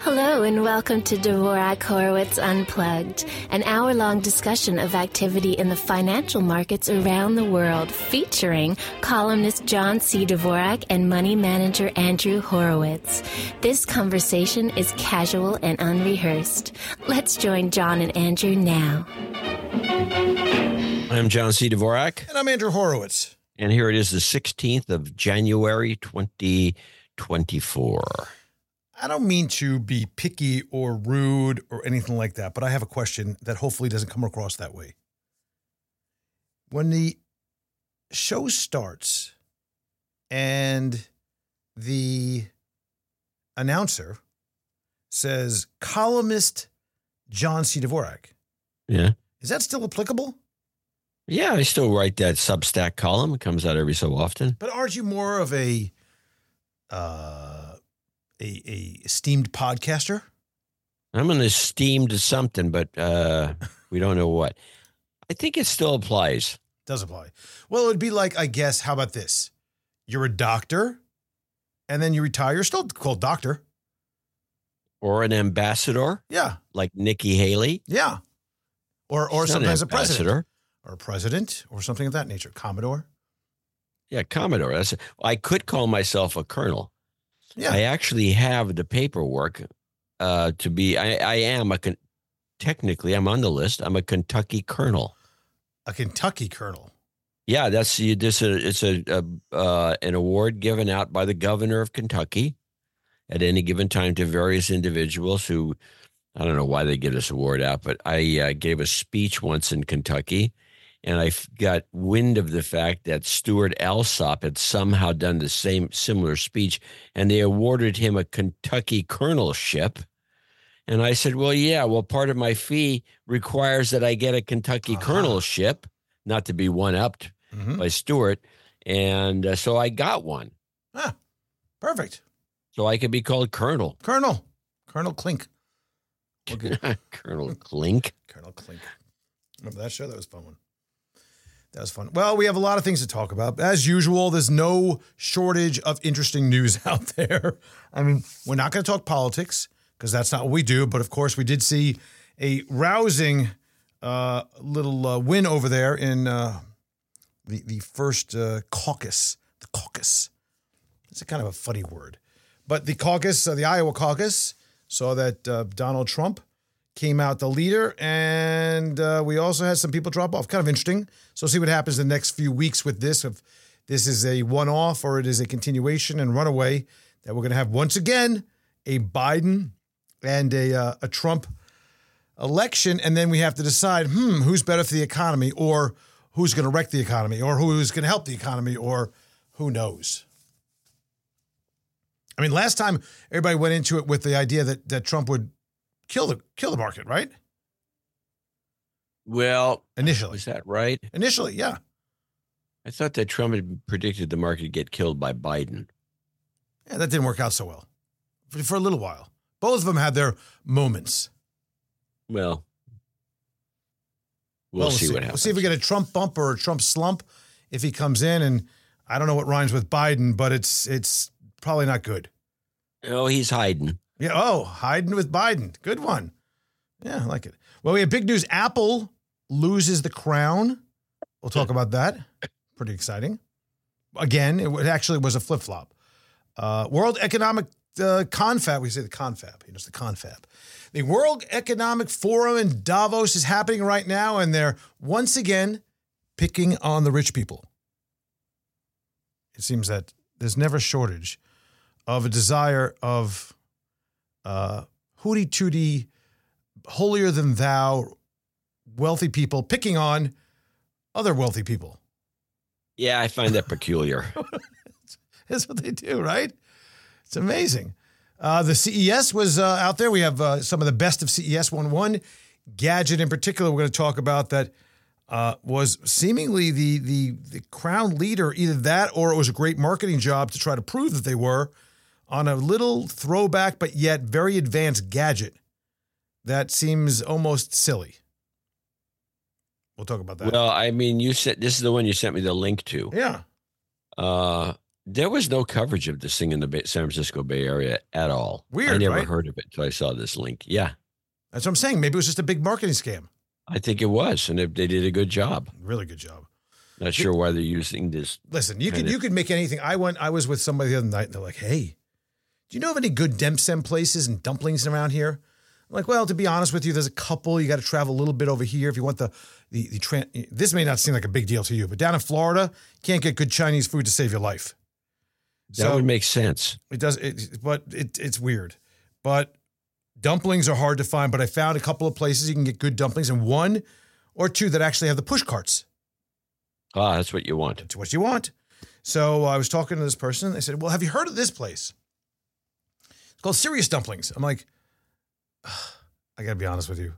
Hello and welcome to Dvorak Horowitz Unplugged, an hour long discussion of activity in the financial markets around the world, featuring columnist John C. Dvorak and money manager Andrew Horowitz. This conversation is casual and unrehearsed. Let's join John and Andrew now. I'm John C. Dvorak. And I'm Andrew Horowitz. And here it is, the 16th of January, 2024. I don't mean to be picky or rude or anything like that, but I have a question that hopefully doesn't come across that way. When the show starts and the announcer says columnist John C. Dvorak. Yeah. Is that still applicable? Yeah, I still write that Substack column. It comes out every so often. But aren't you more of a uh a, a esteemed podcaster? I'm an esteemed something, but uh, we don't know what. I think it still applies. Does apply. Well, it would be like, I guess, how about this? You're a doctor and then you retire. You're still called doctor. Or an ambassador. Yeah. Like Nikki Haley. Yeah. Or or She's sometimes a president. Or a president or something of that nature. Commodore. Yeah, Commodore. That's, I could call myself a colonel. Yeah. I actually have the paperwork uh, to be. I, I am a. Con- technically, I'm on the list. I'm a Kentucky colonel. a Kentucky colonel. Yeah, that's you. This a, it's a, a uh, an award given out by the governor of Kentucky at any given time to various individuals who. I don't know why they give this award out, but I uh, gave a speech once in Kentucky, and I got wind of the fact that Stuart Alsop had somehow done the same similar speech, and they awarded him a Kentucky colonelship. And I said, "Well, yeah. Well, part of my fee requires that I get a Kentucky Uh-huh. colonelship, not to be one upped Mhm. by Stuart, and uh, so I got one, Ah, perfect. so I could be called Colonel Colonel. Colonel Klink. Colonel Klink. Colonel Klink. Remember that show? That was a fun one. That was fun. Well, we have a lot of things to talk about. As usual, there's no shortage of interesting news out there. I mean, we're not going to talk politics because that's not what we do. But of course, we did see a rousing uh, little uh, win over there in uh, the the first uh, caucus. The caucus. It's a kind of a funny word, but the caucus, uh, the Iowa caucus, saw that uh, Donald Trump came out the leader, and uh, we also had some people drop off. Kind of interesting. So see what happens the next few weeks with this. If this is a one-off or it is a continuation and runaway, that we're going to have once again a Biden and a uh, a Trump election, and then we have to decide, hmm, who's better for the economy, or who's going to wreck the economy, or who's going to help the economy, or who knows. I mean, last time everybody went into it with the idea that that Trump would kill the kill the market, right? Well, Initially, is that right? initially, yeah, I thought that Trump had predicted the market would get killed by Biden. yeah, that didn't work out so well for, for a little while. Both of them had their moments. Well, we'll, Well, see, what happens. We'll see if we get a Trump bump or a Trump slump if he comes in. And I don't know what rhymes with Biden, but it's it's probably not good. oh, he's hiding. Yeah. Oh, hiding with Biden. Good one. Yeah, I like it. Well, we have big news. Apple loses the crown. We'll talk about that. Pretty exciting. Again, it actually was a flip flop. Uh, World Economic uh, Confab, we say the confab, you know, it's the confab. The World Economic Forum in Davos is happening right now, and they're once again picking on the rich people. It seems that there's never a shortage of a desire of uh, hooty tooty, holier than thou, wealthy people picking on other wealthy people. Yeah, I find that peculiar. That's what they do, right? It's amazing. Uh, the CES was uh, out there. We have uh, some of the best of CES. One one gadget in particular we're going to talk about that uh, was seemingly the, the the crown leader. Either that or it was a great marketing job to try to prove that they were on a little throwback but yet very advanced gadget that seems almost silly. We'll talk about that. well, I mean, you said this is the one you sent me the link to. yeah. Uh, There was no coverage of this thing in the Bay, San Francisco Bay Area at all. Weird, I never right? heard of it until I saw this link. Yeah, That's what I'm saying. Maybe it was just a big marketing scam. I think it was, and they, they did a good job. Really good job. Not sure why they're using this. Listen, you could Kinda. you could make anything. I went. I was with somebody the other night, and they're like, "Hey, do you know of any good dim sum places and dumplings around here?" I'm like, "Well, to be honest with you, there's a couple. You got to travel a little bit over here if you want the the the. Tran- this may not seem like a big deal to you, but down in Florida, you can't get good Chinese food to save your life. That would make sense. It does, it, but it, it's weird. But dumplings are hard to find. But I found a couple of places you can get good dumplings, and one or two that actually have the push carts. Ah, that's what you want. It's what you want. So I was talking to this person. They said, "Well, have you heard of this place? It's called Serious Dumplings." I'm like, "Ugh, I got to be honest with you.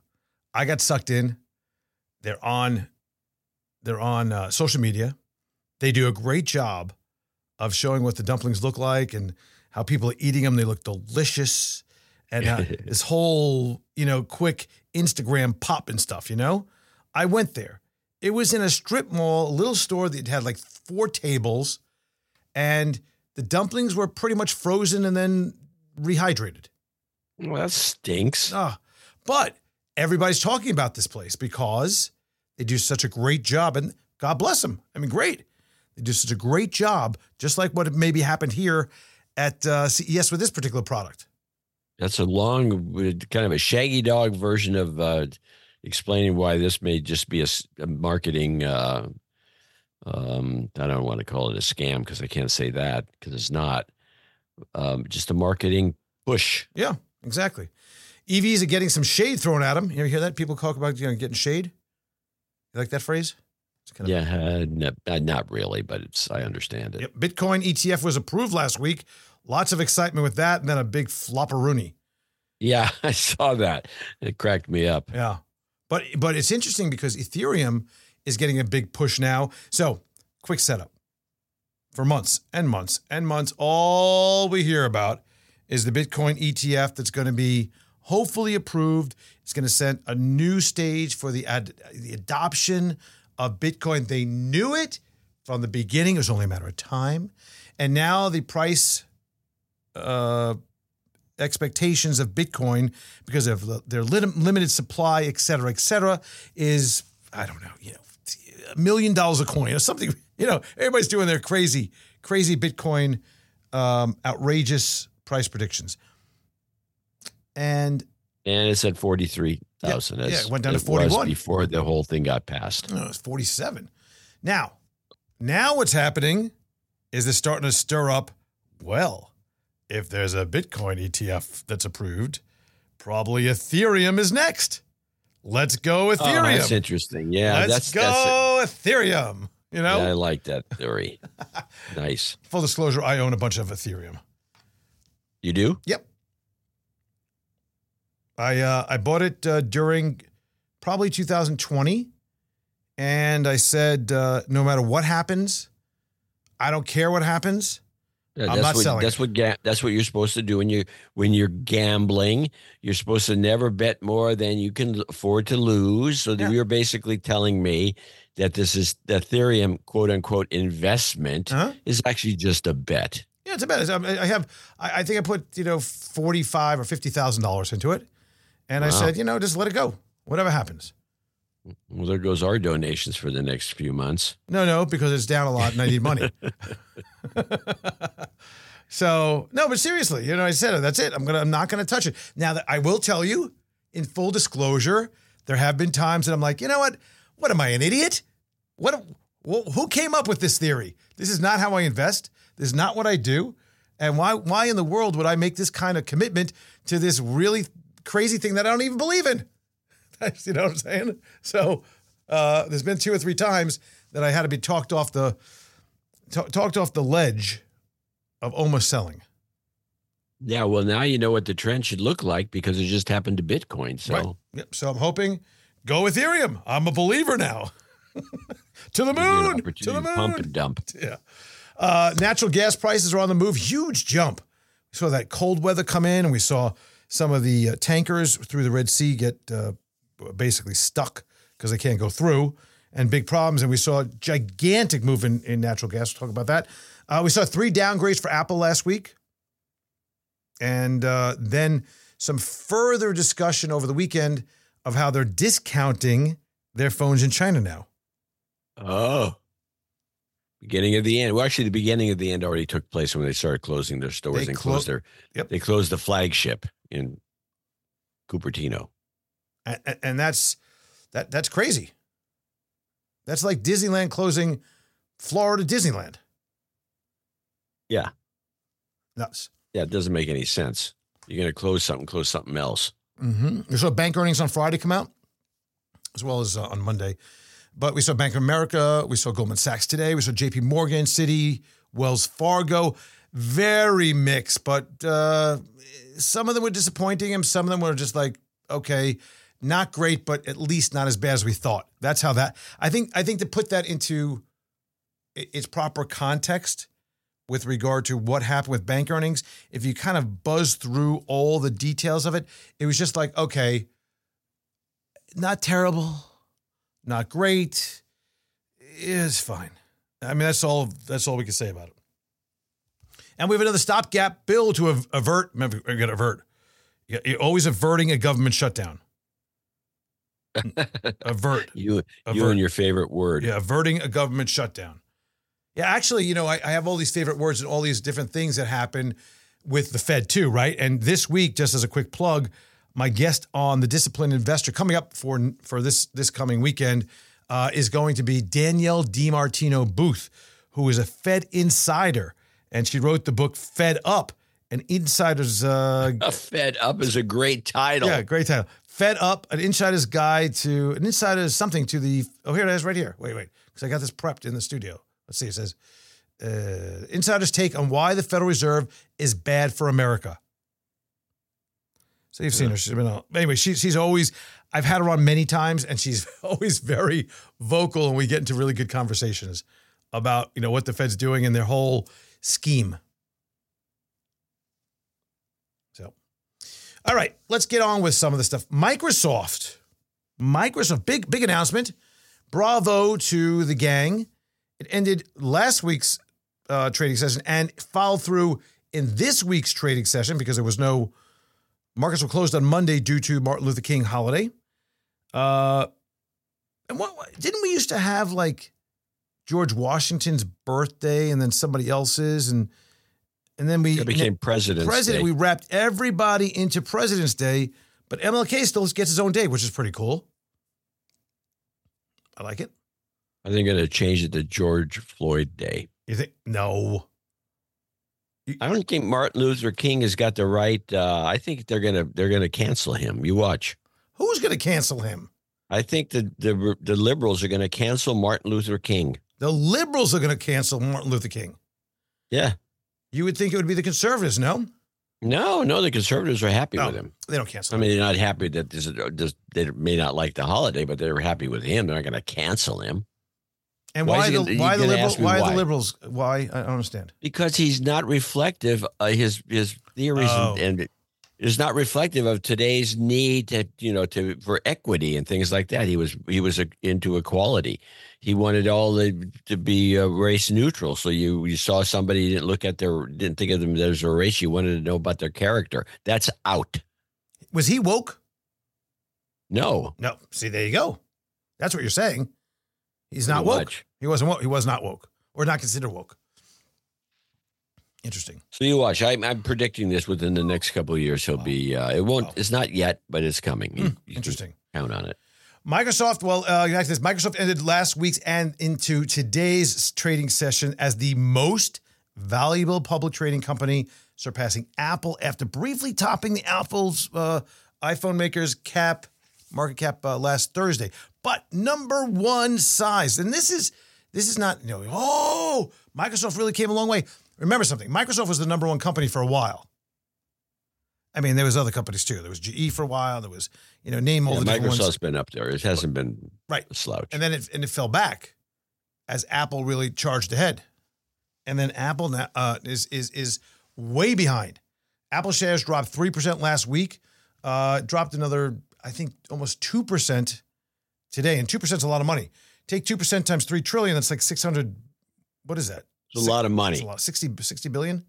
I got sucked in. They're on, they're on uh, social media. They do a great job of showing what the dumplings look like and how people are eating them. They look delicious, and uh, this whole you know quick Instagram pop and stuff. You know, I went there. It was in a strip mall, a little store that had like four tables, and the dumplings were pretty much frozen and then rehydrated. Well, that stinks. Ah, but everybody's talking about this place because they do such a great job, and God bless them. I mean, great. They do such a great job, just like what maybe happened here at uh, CES with this particular product. That's a long, kind of a shaggy dog version of uh, explaining why this may just be a marketing. Uh, um, I don't want to call it a scam because I can't say that because it's not. Um, just a marketing push. Yeah, exactly. EVs are getting some shade thrown at them. You ever hear that? People talk about you know getting shade. You like that phrase? It's kind of Yeah, uh, not, uh, not really, but it's I understand it. Yep. Bitcoin ETF was approved last week. Lots of excitement with that, and then a big flopperoonie. Yeah, I saw that. It cracked me up. Yeah, but but it's interesting because Ethereum is getting a big push now. So, quick setup. For months and months and months, all we hear about is the Bitcoin ETF that's going to be hopefully approved. It's going to set a new stage for the ad, the adoption of Bitcoin. They knew it from the beginning. It was only a matter of time, and now the price uh, expectations of Bitcoin because of their limited supply, et cetera, et cetera, is I don't know, you know, a million dollars a coin or something. You know, everybody's doing their crazy, crazy Bitcoin, um, outrageous price predictions, and And it's at forty three thousand. Yeah, yeah, it went down to 41. before the whole thing got passed. No, it's 47. Now, now what's happening is they're starting to stir up, well, if there's a Bitcoin ETF that's approved, probably Ethereum is next. Let's go Oh, Ethereum. that's interesting. Yeah, Let's that's that's go Ethereum. You know, Yeah, I like that theory. nice. full disclosure, I own a bunch of Ethereum. You do? Yep. I uh, I bought it uh, during probably 2020, and I said uh, no matter what happens, I don't care what happens. Yeah, I'm not what, selling That's what ga- that's what you're supposed to do when you when you're gambling. You're supposed to never bet more than you can afford to lose. So Yeah. you're basically telling me that this is the Ethereum quote unquote investment Huh? is actually just a bet. Yeah, it's a bet. Um, I I have. I I think I put you know forty five or fifty thousand dollars into it, and I said you know just let it go. Whatever happens. Well, there goes our donations for the next few months. No, no, because it's down a lot and I need money. so no, but seriously, you know, I said. That's it. I'm gonna. I'm not gonna touch it. Now that I will tell you, in full disclosure, there have been times that I'm like, you know what? What am I an idiot? What? wh- Who came up with this theory? This is not how I invest. This is not what I do. And why? Why in the world would I make this kind of commitment to this really crazy thing that I don't even believe in? you know what I'm saying? So uh, there's been two or three times that I had to be talked off the ta- talked off the ledge of almost selling. Yeah, well, now you know what the trend should look like because it just happened to Bitcoin. So Right. Yep. So I'm hoping go Ethereum. I'm a believer now. to the give you an moon. To the to pump and dump. Yeah. Uh, natural gas prices are on the move. Huge jump. We saw that cold weather come in, and we saw some of the uh, tankers through the Red Sea get uh, basically stuck because they can't go through, and big problems. And we saw a gigantic move in, in natural gas. We'll talk about that. Uh, we saw three downgrades for Apple last week. And uh, then some further discussion over the weekend of how they're discounting their phones in China now. Oh. Beginning of the end. Well, actually, the beginning of the end already took place when they started closing their stores They and clo- closed their. Yep. They closed the flagship in Cupertino. And, and- that's that that's crazy. That's like Disneyland closing Florida Disneyland. Yeah. Nuts. Yeah, it doesn't make any sense. You're going to close something, close something else. Mm-hmm. Saw bank earnings on Friday come out, as well as uh, on Monday. But we saw Bank of America, we saw Goldman Sachs today, we saw J.P. Morgan, Citi, Wells Fargo. Very mixed, but uh, some of them were disappointing, and some of them were just like, okay, not great, but at least not as bad as we thought. That's how that. I think. I think to put that into its proper context with regard to what happened with bank earnings, if you kind of buzz through all the details of it, it was just like, okay, not terrible, not great, is fine. I mean, that's all. That's all we can say about it. And we have another stopgap bill to avert. Remember, we got to avert. You- You're always averting a government shutdown. avert. You, you Avert. and your favorite word. Yeah, averting a government shutdown. Yeah, actually, you know, I, I have all these favorite words and all these different things that happen with the Fed too, right? And this week, just as a quick plug, my guest on the Disciplined Investor coming up for for this this coming weekend uh, is going to be Danielle DiMartino Booth, who is a Fed insider, and she wrote the book Fed Up, an insider's uh, Fed up is a great title. yeah, great title. Fed Up, an insider's guide to an insider's something to the. Oh, here it is, right here. Wait, wait, because I got this prepped in the studio. Let's see. It says, uh, "Insider's take on why the Federal Reserve is bad for America." So you've seen her. She's been on. Anyway, she, she's always. I've had her on many times, and she's always very vocal, and we get into really good conversations about you know what the Fed's doing and their whole scheme. So, all right, let's get on with some of the stuff. Microsoft, Microsoft, big big announcement. Bravo to the gang. It ended last week's uh, trading session and followed through in this week's trading session because there was no markets were closed on Monday due to Martin Luther King holiday. Uh, and what didn't we used to have like George Washington's birthday and then somebody else's and and then we It became President's President. Day. We wrapped everybody into President's Day, but MLK still gets his own day, which is pretty cool. I like it. I think going to change it to George Floyd Day. You think? No. I don't think Martin Luther King has got the right. Uh, I think they're gonna they're gonna cancel him. You watch. Who's going to cancel him? I think the the the liberals are going to cancel Martin Luther King. The liberals are going to cancel Martin Luther King. Yeah. You would think it would be the conservatives, no? No, no, the conservatives are happy No. with him. They don't cancel I him. mean, they're not happy that this is this, they may not like the holiday, but they're happy with him. They're not going to cancel him and why why, the why the gonna liberals? Why, why? the liberals? Why? I don't understand. because he's not reflective. Uh, his his theories Oh. and, and is not reflective of today's need to you know to for equity and things like that. He was he was into equality. He wanted all the, to be uh, race neutral. So you you saw somebody you didn't look at their didn't think of them as a race. You wanted to know about their character. That's out. Was he woke? No, No. See, there you go. That's what you're saying. He's not woke. much. He wasn't woke. He was not woke or not considered woke. Interesting. So you watch. I'm, I'm predicting this within the next couple of years. He'll be. Uh, it won't. Wow. It's not yet, but it's coming. You- Hmm, you interesting. Count on it. Microsoft, well, uh, back to this. Microsoft ended last week's and into today's trading session as the most valuable public trading company, surpassing Apple after briefly topping the Apple's uh, iPhone makers cap market cap uh, last Thursday. But number one size, and this is this is not you know oh Microsoft really came a long way. Remember something, Microsoft was the number one company for a while. I mean, there was other companies too. There was GE for a while. There was you know name all Yeah, the different ones. Microsoft's been up there. It hasn't been Right. a slouch. And then it and it fell back as Apple really charged ahead. And then Apple now, uh, is is is way behind. Apple shares dropped three percent last week. Uh, dropped another, I think, almost two percent today. And two percent is a lot of money. Take two percent times three trillion. That's like six hundred. What is that? It's a lot of It's money. a lot. 60, 60 billion.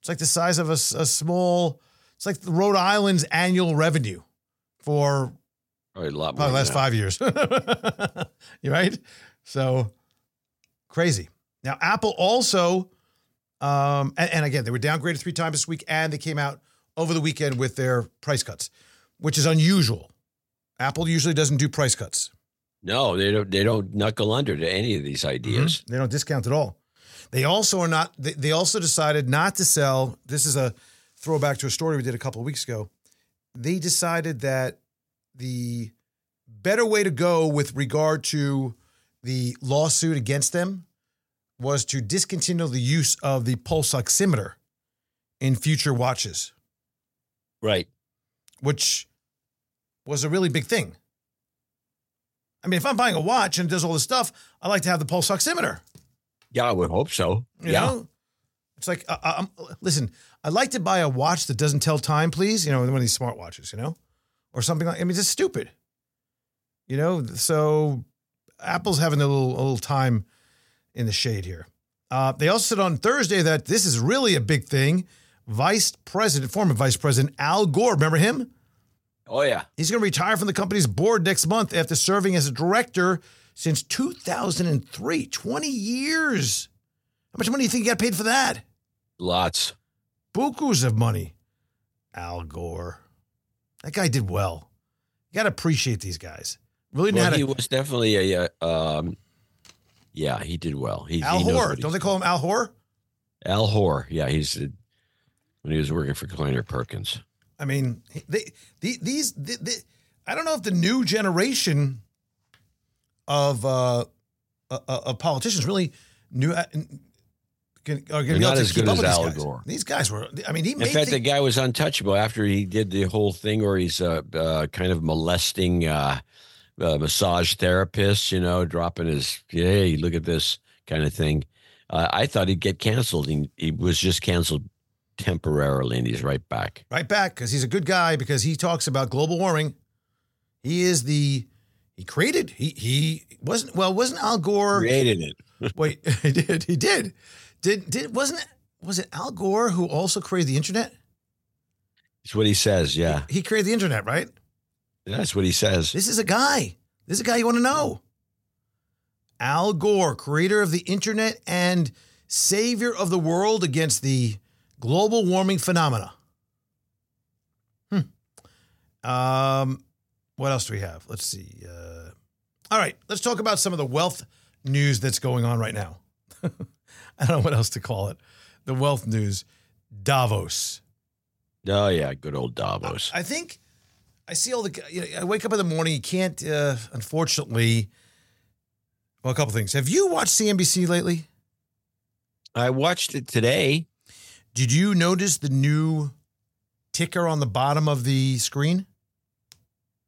It's like the size of a small. It's like Rhode Island's annual revenue for Probably a lot more. probably last five years. you right? So crazy. Now Apple also, um, and, and again, they were downgraded three times this week, and they came out over the weekend with their price cuts, which is unusual. Apple usually doesn't do price cuts. No, they don't. They don't knuckle under to any of these mm-hmm. ideas. They don't discount at all. They also are not. They, they also decided not to sell. This is a throwback to a story we did a couple of weeks ago. They decided that the better way to go with regard to the lawsuit against them was to discontinue the use of the pulse oximeter in future watches, Right. which was a really big thing. I mean, if I'm buying a watch and it does all this stuff, I like to have the pulse oximeter. Yeah, I would hope so. You yeah. know? It's like, uh, um, listen, I'd like to buy a watch that doesn't tell time, please. You know, one of these smart watches, you know, or something like. I mean, it's just stupid. You know, so Apple's having a little a little time in the shade here. Uh, they also said on Thursday that this is really a big thing. Vice President, former Vice President Al Gore, remember him? Oh yeah. He's going to retire from the company's board next month after serving as a director since 2003. 20 years. How much money do you think he got paid for that? Lots. Bukus of money. Al Gore. That guy did well. You got to appreciate these guys. Really know Well, he to. was definitely a. uh, Um, yeah, he did well. He, Al he Gore. Don't they call him Al Gore? Al Hoare? Yeah, he's uh, when he was working for Kleiner Perkins. I mean, they, they these, they, they, I don't know if the new generation of uh, uh, of politicians really knew uh, can, are going to be not as keep good up as Al guys. Gore. These guys were. I mean, he In made fact, the things- guy was untouchable after he did the whole thing where he's uh, uh, kind of molesting uh, uh, massage therapists, you know, dropping his, hey, look at this kind of thing. Uh, I thought he'd get canceled. He, he was just canceled temporarily, and he's right back. right back because he's a good guy because he talks about global warming. He is the he created he he wasn't well wasn't Al Gore Created it. wait he did he did did did wasn't it was it Al Gore who also created the internet It's what he says. Yeah, he created the internet right that's what he says. this is a guy this is a guy you want to know Al Gore creator of the internet and savior of the world against the global warming phenomena hmm um what else do we have let's see uh all right let's talk about some of the wealth news that's going on right now i don't know what else to call it the wealth news davos Oh yeah, good old Davos. I think I see all the. You know, I wake up in the morning. You can't, uh, unfortunately. Well, a couple things. Have you watched CNBC lately? I watched it today. Did you notice the new ticker on the bottom of the screen?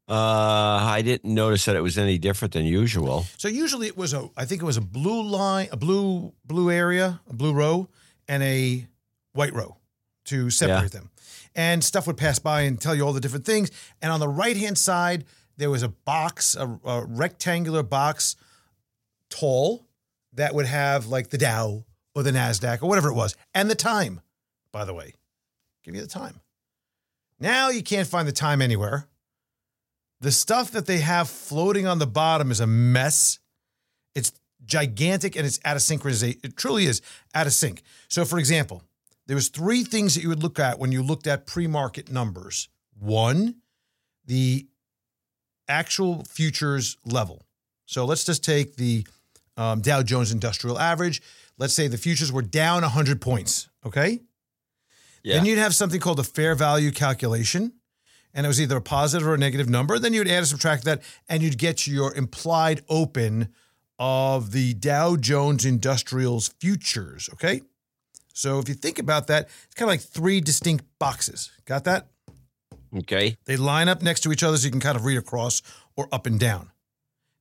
Uh, I didn't notice that it was any different than usual. So usually it was a. I think it was a blue line, a blue blue area, a blue row, and a white row to separate them. And stuff would pass by and tell you all the different things. And on the right hand side, there was a box, a, a rectangular box, tall, that would have like the Dow or the Nasdaq or whatever it was, and the time. By the way, give you the time. Now you can't find the time anywhere. The stuff that they have floating on the bottom is a mess. It's gigantic and it's out of synchronization. It truly is out of sync. So, for example, there was three things that you would look at when you looked at pre-market numbers. One, the actual futures level. So let's just take the um, Dow Jones Industrial Average. Let's say the futures were down 100 points. Okay. Yeah. Then you'd have something called a fair value calculation. And it was either a positive or a negative number. Then you'd add or subtract that, and you'd get your implied open of the Dow Jones Industrials futures. Okay. So if you think about that, it's kind of like three distinct boxes. Got that? Okay. They line up next to each other so you can kind of read across or up and down.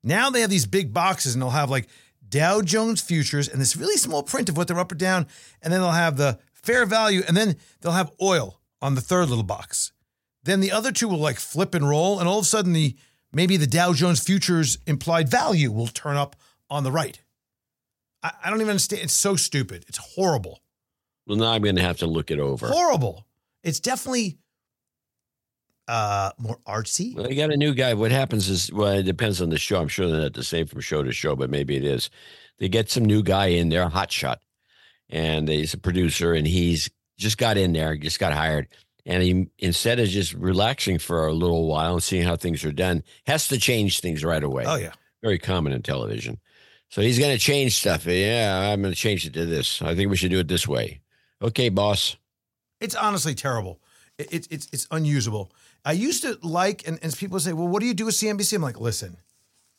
Now they have these big boxes and they'll have like Dow Jones futures and this really small print of what they're up or down. And then they'll have the fair value and then they'll have oil on the third little box. Then the other two will like flip and roll. And all of a sudden, the maybe the Dow Jones futures implied value will turn up on the right. I, I don't even understand. It's so stupid. It's horrible. Well, now I'm going to have to look it over. Horrible. It's definitely uh more artsy. Well, they got a new guy. What happens is, well, it depends on the show. I'm sure they're not the same from show to show, but maybe it is. They get some new guy in there, hot shot, and he's a producer, and he's just got in there, just got hired, and he instead of just relaxing for a little while and seeing how things are done, has to change things right away. Oh yeah. Very common in television. So he's going to change stuff. Yeah, I'm going to change it to this. I think we should do it this way. Okay, boss. It's honestly terrible. It, it, it's it's unusable. I used to like, and, and people say, well, what do you do with CNBC? I'm like, listen,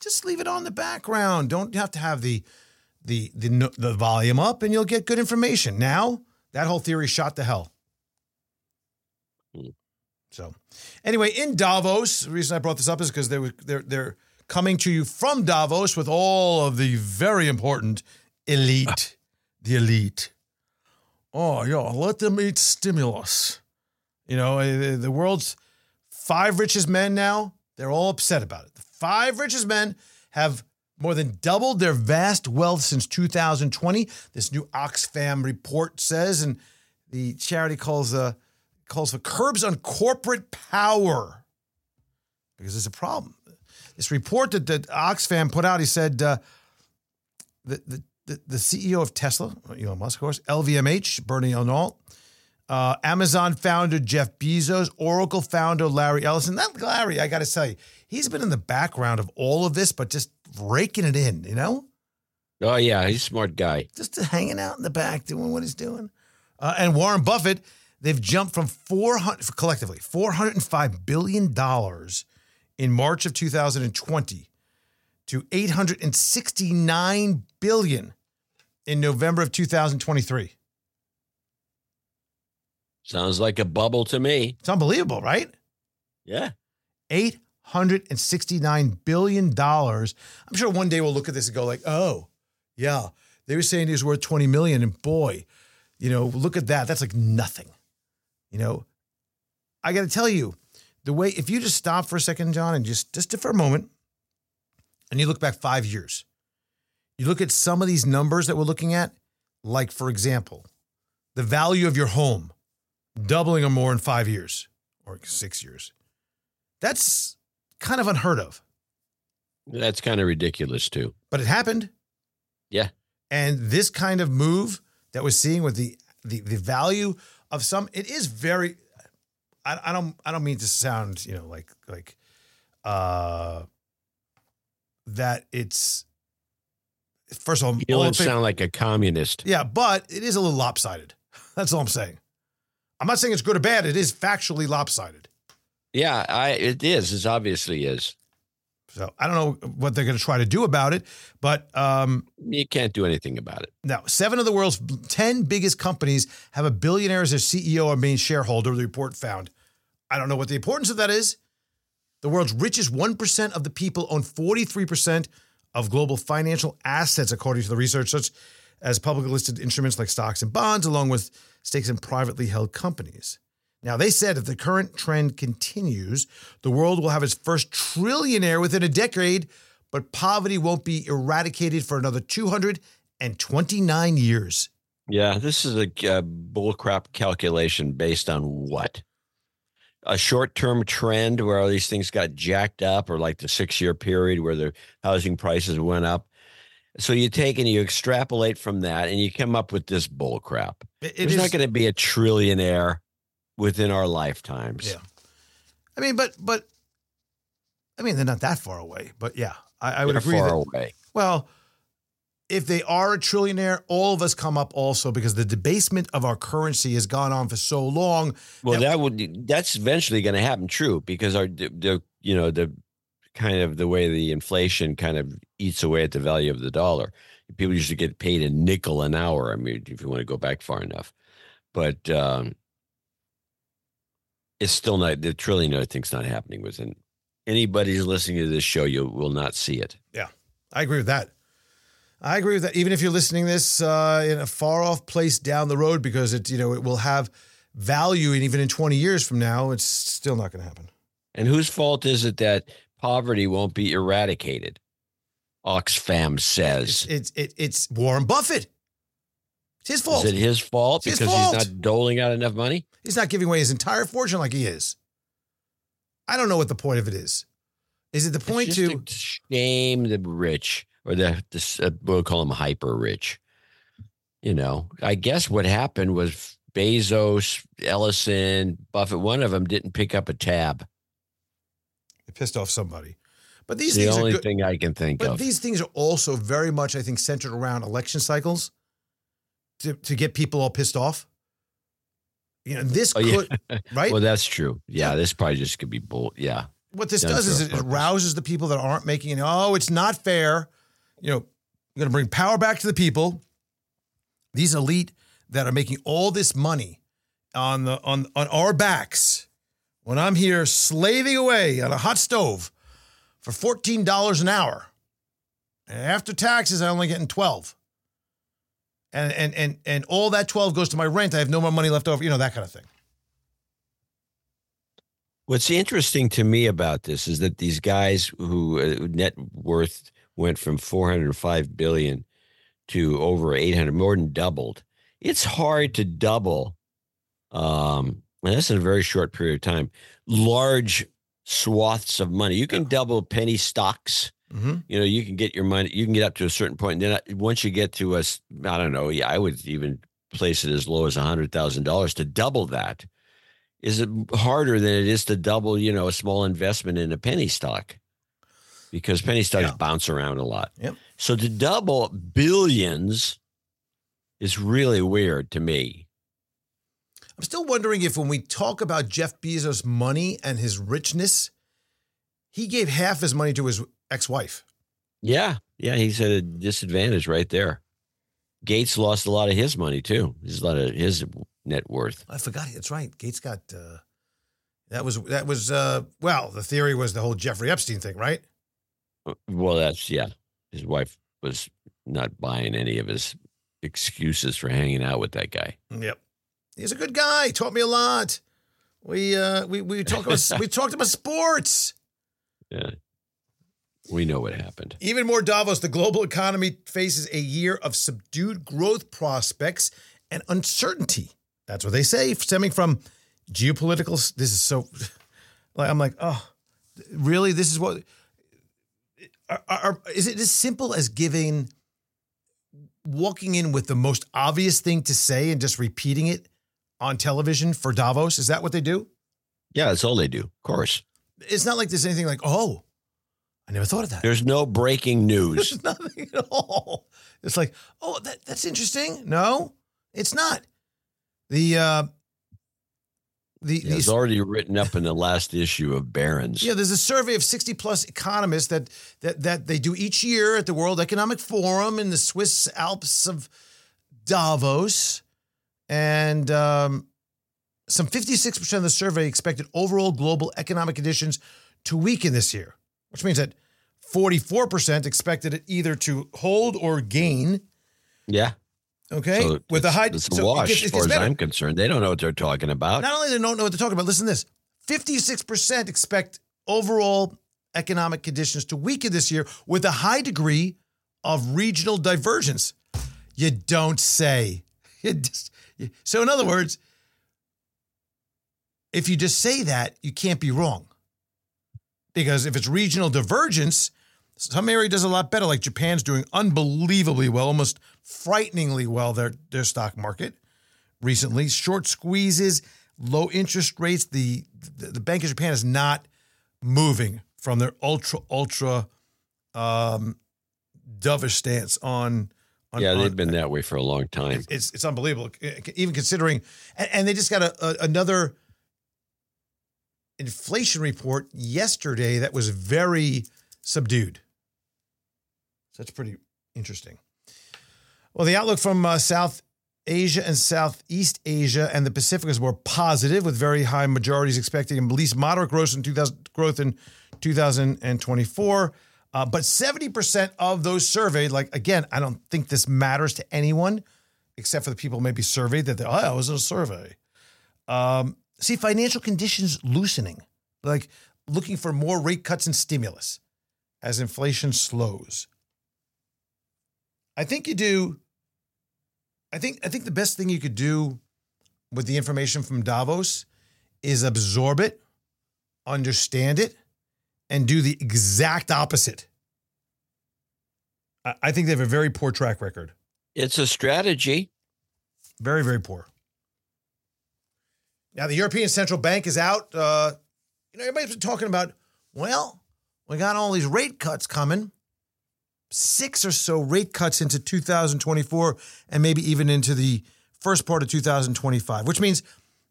just leave it on the background. Don't have to have the the the the volume up, and you'll get good information. Now that whole theory shot to hell. Hmm. So, anyway, in Davos, the reason I brought this up is because they were they're they're coming to you from Davos with all of the very important elite, the elite. Oh yeah, let them eat stimulus. You know, eh, the, the world's five richest men now, they're all upset about it. The five richest men have more than doubled their vast wealth since 2020. This new Oxfam report says, and the charity calls uh, calls for curbs on corporate power because there's a problem. This report that, that Oxfam put out, he said uh, the, the, the, the CEO of Tesla, Elon Musk, of course, LVMH, Bernie Arnault, uh, Amazon founder Jeff Bezos, Oracle founder Larry Ellison. That Larry, I got to tell you, he's been in the background of all of this, but just raking it in, you know? Oh, yeah, he's a smart guy. Just hanging out in the back doing what he's doing. Uh, and Warren Buffett, they've jumped from 400 collectively $405 billion in March of 2020 to 869 billion in November of 2023. Sounds like a bubble to me. It's unbelievable, right? Yeah. $869 billion. I'm sure one day we'll look at this and go like, oh, yeah, they were saying he was worth 20 million. And boy, you know, look at that. That's like nothing. You know, I got to tell you, the way, if you just stop for a second, John, and just, just for a moment, and you look back five years, you look at some of these numbers that we're looking at, like, for example, the value of your home doubling or more in five years or six years. That's kind of unheard of, That's kind of ridiculous, too. but it happened. Yeah. And this kind of move that we're seeing with the the, the value of some, it is very. I, I don't I don't mean to sound you know like like uh that it's first of all You don't sound like a communist. yeah, but it is a little lopsided. That's all I'm saying. I'm not saying it's good or bad. It is factually lopsided. Yeah, I it is. It obviously is. So I don't know what they're going to try to do about it, but um, You can't do anything about it. now seven of the world's ten biggest companies have a billionaire as their CEO or main shareholder. The report found. I don't know what the importance of that is. The world's richest one percent of the people own forty three percent of global financial assets, according to the research, such as publicly listed instruments like stocks and bonds, along with stakes in privately held companies. Now, they said if the current trend continues, the world will have its first trillionaire within a decade, but poverty won't be eradicated for another 229 years. Yeah, this is a uh, bullcrap calculation based on what? A short-term trend where all these things got jacked up, or like the six-year period where the housing prices went up. So you take and you extrapolate from that, and you come up with this bullcrap. It- it There's is- not going to be a trillionaire within our lifetimes. Yeah. I mean, but, but, I mean, they're not that far away, but yeah, I, I would They're agree. far That, away. well, if they are a trillionaire, all of us come up also because the debasement of our currency has gone on for so long. Well, Yeah. that would that's eventually going to happen. True, because our the, the you know the kind of the way the inflation kind of eats away at the value of the dollar. People used to get paid a nickel an hour. I mean, if you want to go back far enough, but um, it's still not the trillionaire thing's not happening within anybody who's listening to this show. You will not see it. Yeah. I agree with that. I agree with that. Even if you're listening this uh, in a far off place down the road, because it you know it will have value, and even in 20 years from now, it's still not going to happen. And whose fault is it that poverty won't be eradicated? Oxfam says. It's it's, it's Warren Buffett. It's his fault. Is it his fault It's his because fault. he's not doling out enough money? He's not giving away his entire fortune like he is. I don't know what the point of it is. Is it the point to? shame the rich or the, the uh, we'll call them hyper rich. You know, I guess what happened was Bezos, Ellison, Buffett, one of them didn't pick up a tab. It pissed off somebody. But these It's the only good. thing I can think But of. these things are also very much, I think, centered around election cycles to, to get people all pissed off. You know, this Oh, yeah. could, right? Well, that's true. Yeah, Yeah. this probably just could be bull. Yeah. what this done does is a it purpose. rouses the people that aren't making it. Oh, it's not fair. You know, you're going to bring power back to the people. These elite that are making all this money on the on on our backs when I'm here slaving away on a hot stove for fourteen dollars an hour. And after taxes, I'm only getting twelve. And and and and all that twelve goes to my rent. I have no more money left over. You know that kind of thing. What's interesting to me about this is that these guys who uh, net worth went from 405 billion to over 800, more than doubled. It's hard to double, um, and that's in a very short period of time. Large swaths of money. You can double penny stocks. Mm-hmm. You know, you can get your money. You can get up to a certain point, and then uh, once you get to a, s- I don't know. Yeah, I would even place it as low as a hundred thousand dollars to double that is it harder than it is to double, you know, a small investment in a penny stock because penny stocks Yeah. bounce around a lot. Yep. So to double billions is really weird to me. I'm still wondering if when we talk about Jeff Bezos' money and his richness, he gave half his money to his ex-wife. Yeah. Yeah. He's at a disadvantage right there. Gates lost a lot of his money too. There's a lot of his net worth. I forgot. That's right. Gates got uh, that was that was uh, well. The theory was the whole Jeffrey Epstein thing, right? Well, that's, yeah. His wife was not buying any of his excuses for hanging out with that guy. Yep. He's a good guy. Taught me a lot. We uh, we we talked about we talked about sports. Yeah. We know what happened. Even more Davos, the global economy faces a year of subdued growth prospects and uncertainty. That's what they say, stemming from geopolitical. This is so. Like I'm like, oh, really? This is what? Are, are, is it as simple as giving, walking in with the most obvious thing to say and just repeating it on television for Davos? Is that what they do? Yeah, that's all they do. Of course. It's not like there's anything like, oh, I never thought of that. There's no breaking news. There's nothing at all. It's like, oh, that, that's interesting. No, it's not. The uh the Yeah, it's already written up in the last issue of Barron's. yeah, there's a survey of 60 plus economists that that that they do each year at the World Economic Forum in the Swiss Alps of Davos. And um some 56% of the survey expected overall global economic conditions to weaken this year, which means that 44% expected it either to hold or gain. Yeah. Okay, So with it's- high, It's a so it wash gets- it as far gets as. I'm concerned. They don't know what they're talking about. Not only they don't know what they're talking about. Listen to this: fifty-six percent expect overall economic conditions to weaken this year, with a high degree of regional divergence. You don't say. You just, you- so, in other words, if you just say that, you can't be wrong. Because if it's regional divergence, some area does a lot better. Like Japan's doing unbelievably well, almost frighteningly well. Their their stock market recently. Short squeezes, low interest rates. The, the Bank of Japan is not moving from their ultra ultra um, dovish stance on. on yeah, they've been that way for a long time. it's it's unbelievable. Even considering, and, and they just got a, a, another inflation report yesterday that was very subdued. So that's pretty interesting. Well, the outlook from uh, South Asia and Southeast Asia and the Pacific is more positive, with very high majorities expecting at least moderate growth in 2000, growth in 2024. Uh, but 70% of those surveyed, like again, I don't think this matters to anyone except for the people maybe surveyed that they, oh, I was a survey. Um, see, financial conditions loosening, like looking for more rate cuts and stimulus as inflation slows. I think you do. I think I think the best thing you could do with the information from Davos is absorb it, understand it, and do the exact opposite. I, I think they have a very poor track record. It's a strategy. Very, very poor. Now the European Central Bank is out. Uh, you know, everybody's been talking about. Well, we got all these rate cuts coming. Six or so rate cuts into 2024, and maybe even into the first part of 2025, which means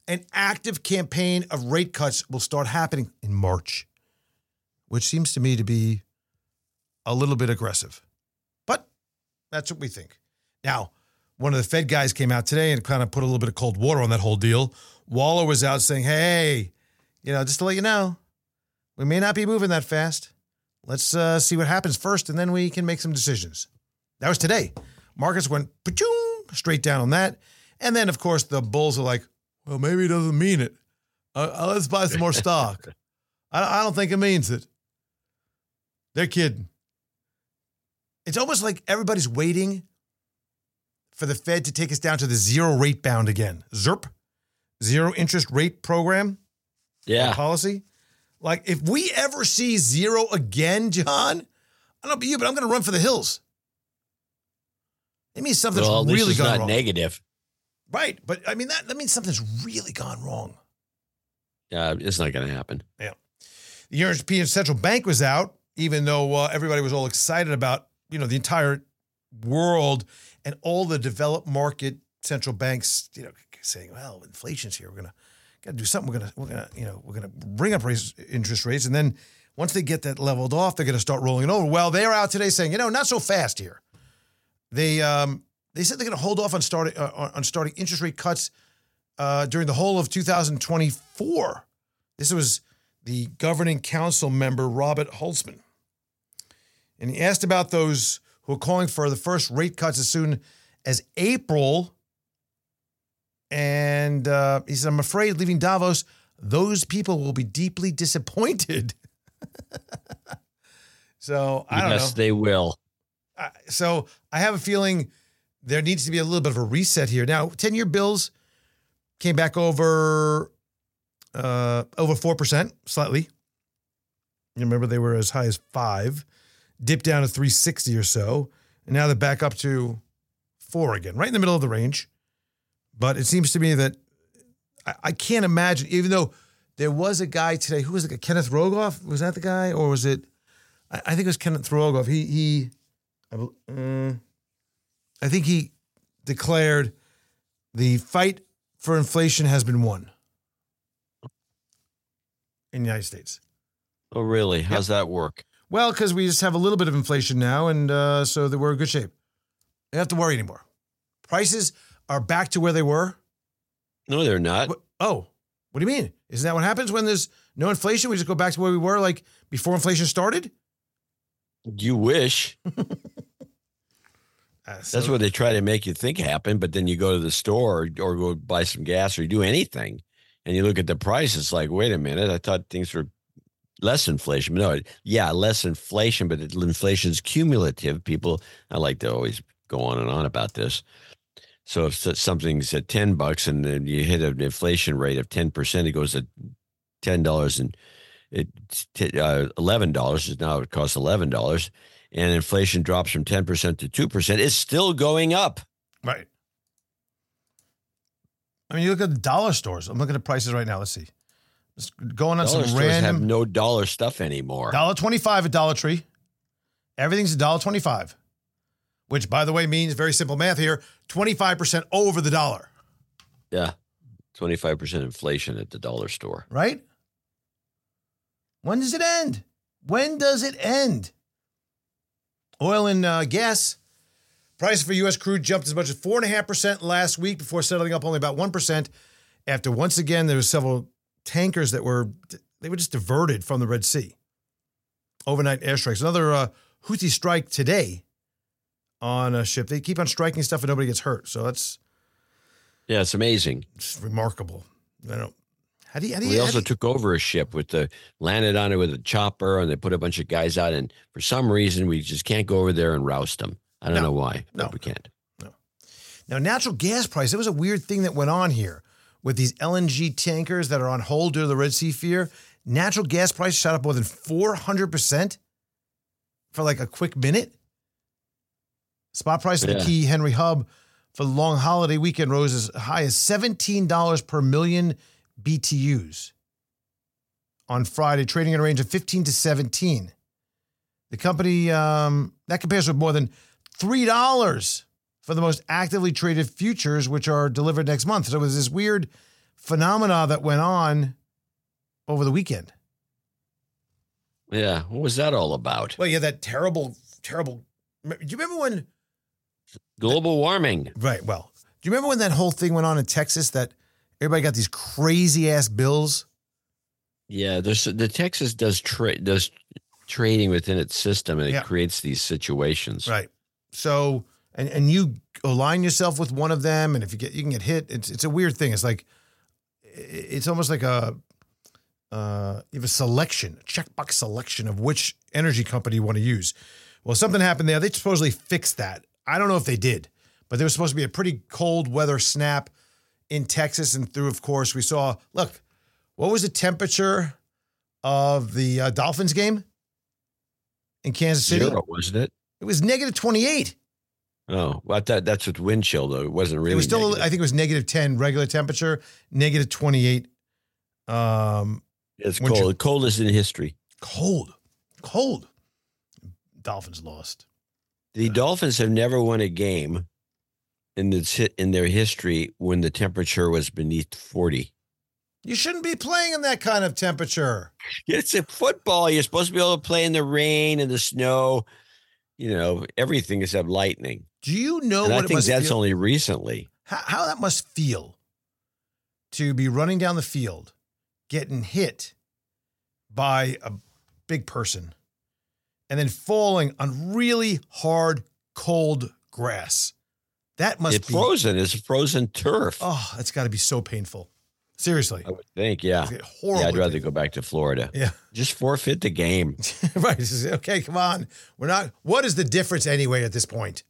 an active campaign of rate cuts will start happening in March, which seems to me to be a little bit aggressive. But that's what we think. Now, one of the Fed guys came out today and kind of put a little bit of cold water on that whole deal. Waller was out saying, hey, you know, just to let you know, we may not be moving that fast. Let's uh, see what happens first, and then we can make some decisions. That was today. Markets went straight down on that. And then, of course, the bulls are like, well, maybe he doesn't mean it. Uh, uh, let's buy some more stock. I, I don't think it means it. They're kidding. It's almost like everybody's waiting for the Fed to take us down to the zero rate bound again. ZIRP, zero interest rate program. Yeah. Policy. Like if we ever see zero again, John, I don't know about you, but I'm going to run for the hills. It means something's well, really gone not wrong. negative. Right, but I mean that that means something's really gone wrong. Uh, it's not going to happen. Yeah. The European Central Bank was out, even though uh, everybody was all excited about you know the entire world and all the developed market central banks, you know, saying, "Well, inflation's here. We're gonna got to do something. We're gonna we're gonna you know we're gonna bring up raise, interest rates, and then once they get that leveled off, they're gonna start rolling it over." Well, they're out today saying, "You know, not so fast here." They um they said they're gonna hold off on starting uh, on starting interest rate cuts uh, during the whole of 2024. This was the governing council member, Robert Holzmann. And he asked about those who are calling for the first rate cuts as soon as April. And uh, he said, I'm afraid leaving Davos, those people will be deeply disappointed. so I don't yes, know. they will. Uh, so I have a feeling there needs to be a little bit of a reset here. Now, 10 year bills came back over uh, over 4%, slightly. You remember they were as high as five, dipped down to 360 or so, and now they're back up to four again, right in the middle of the range. But it seems to me that I, I can't imagine, even though there was a guy today, who was it? Kenneth Rogoff? Was that the guy? Or was it? I, I think it was Kenneth Rogoff. He, he, I, uh, I think he declared the fight for inflation has been won in the United States. Oh, really? How's that work? Well, because we just have a little bit of inflation now, and uh, so that we're in good shape. You don't have to worry anymore. Prices are back to where they were. No, they're not. What- oh, what do you mean? Isn't that what happens when there's no inflation? We just go back to where we were, like before inflation started. You wish. Uh, That's what they try to make you think happen. But then you go to the store or, or go buy some gas or you do anything, and you look at the price. It's like, wait a minute, I thought things were less inflation. But no, yeah, less inflation, but inflation's cumulative. People, I like to always go on and on about this. So if something's at ten bucks and then you hit an inflation rate of ten percent, it goes to ten dollars and it's t- uh, eleven dollars. is Now it costs eleven dollars, and inflation drops from ten percent to two percent. It's still going up. Right. I mean, you look at the dollar stores. I'm looking at prices right now. Let's see. Just going on Dollar some stores have random no dollar stuff anymore. dollar twenty five at Dollar Tree. Everything's a dollar twenty five, which, by the way, means very simple math here: twenty five percent over the dollar. Yeah, twenty five percent inflation at the dollar store. Right? When does it end? When does it end? Oil and uh, gas price for U.S. crude jumped as much as four and a half percent last week before settling up only about one percent. After once again there were several tankers that were they were just diverted from the Red Sea. Overnight airstrikes. Another uh, Houthi strike today on a ship. They keep on striking stuff and nobody gets hurt. So that's Yeah, it's amazing. just remarkable. I don't. How do you? How do you? We also do you- took over a ship with the landed on it with a chopper, and they put a bunch of guys out. And for some reason, we just can't go over there and roust them. I don't No. know why. No. but we can't. No. Now, natural gas price, it was a weird thing that went on here with these LNG tankers that are on hold due to the Red Sea fear. Natural gas price shot up more than 400% for like a quick minute. Spot price of the key Henry Hub for the long holiday weekend rose as high as $17 per million BTUs on Friday, trading in a range of 15 to 17. The company, um, that compares with more than $3 for the most actively traded futures, which are delivered next month. So it was this weird phenomena that went on over the weekend. Yeah. What was that all about? Well, yeah, that terrible, terrible. Do you remember when? Global warming. Right. Well, do you remember when that whole thing went on in Texas that everybody got these crazy ass bills? Yeah. There's the Texas does trade does trading within its system and it Yeah. creates these situations. Right. So, and and you align yourself with one of them, and if you get you can get hit. It's it's a weird thing. It's like it's almost like a uh, you have a selection, a checkbox selection of which energy company you want to use. Well, something happened there. They supposedly fixed that. I don't know if they did, but there was supposed to be a pretty cold weather snap in Texas, and through, of course, we saw. Look, what was the temperature of the uh, Dolphins game in Kansas City? Zero, wasn't it? It was negative twenty eight. Oh, well, thought that's with wind chill though. It wasn't really. it was still, negative. I think it was negative 10 regular temperature, negative 28. Um, it's cold. coldest in history. cold, cold. Dolphins lost. The Dolphins have never won a game in its in their history when the temperature was beneath forty. You shouldn't be playing in that kind of temperature. It's a football. You're supposed to be able to play in the rain and the snow. You know everything except lightning. Do you know and I what it think that's feel? only recently. how, how that must feel to be running down the field, getting hit by a big person, and then falling on really hard, cold grass. That must It's be frozen. It's frozen turf. Oh, that's got to be so painful. Seriously, I would think. Yeah. Horrible. Yeah, I'd rather go back to Florida. Yeah, Just forfeit the game. right. Okay, come on. We're not. What is the difference anyway at this point?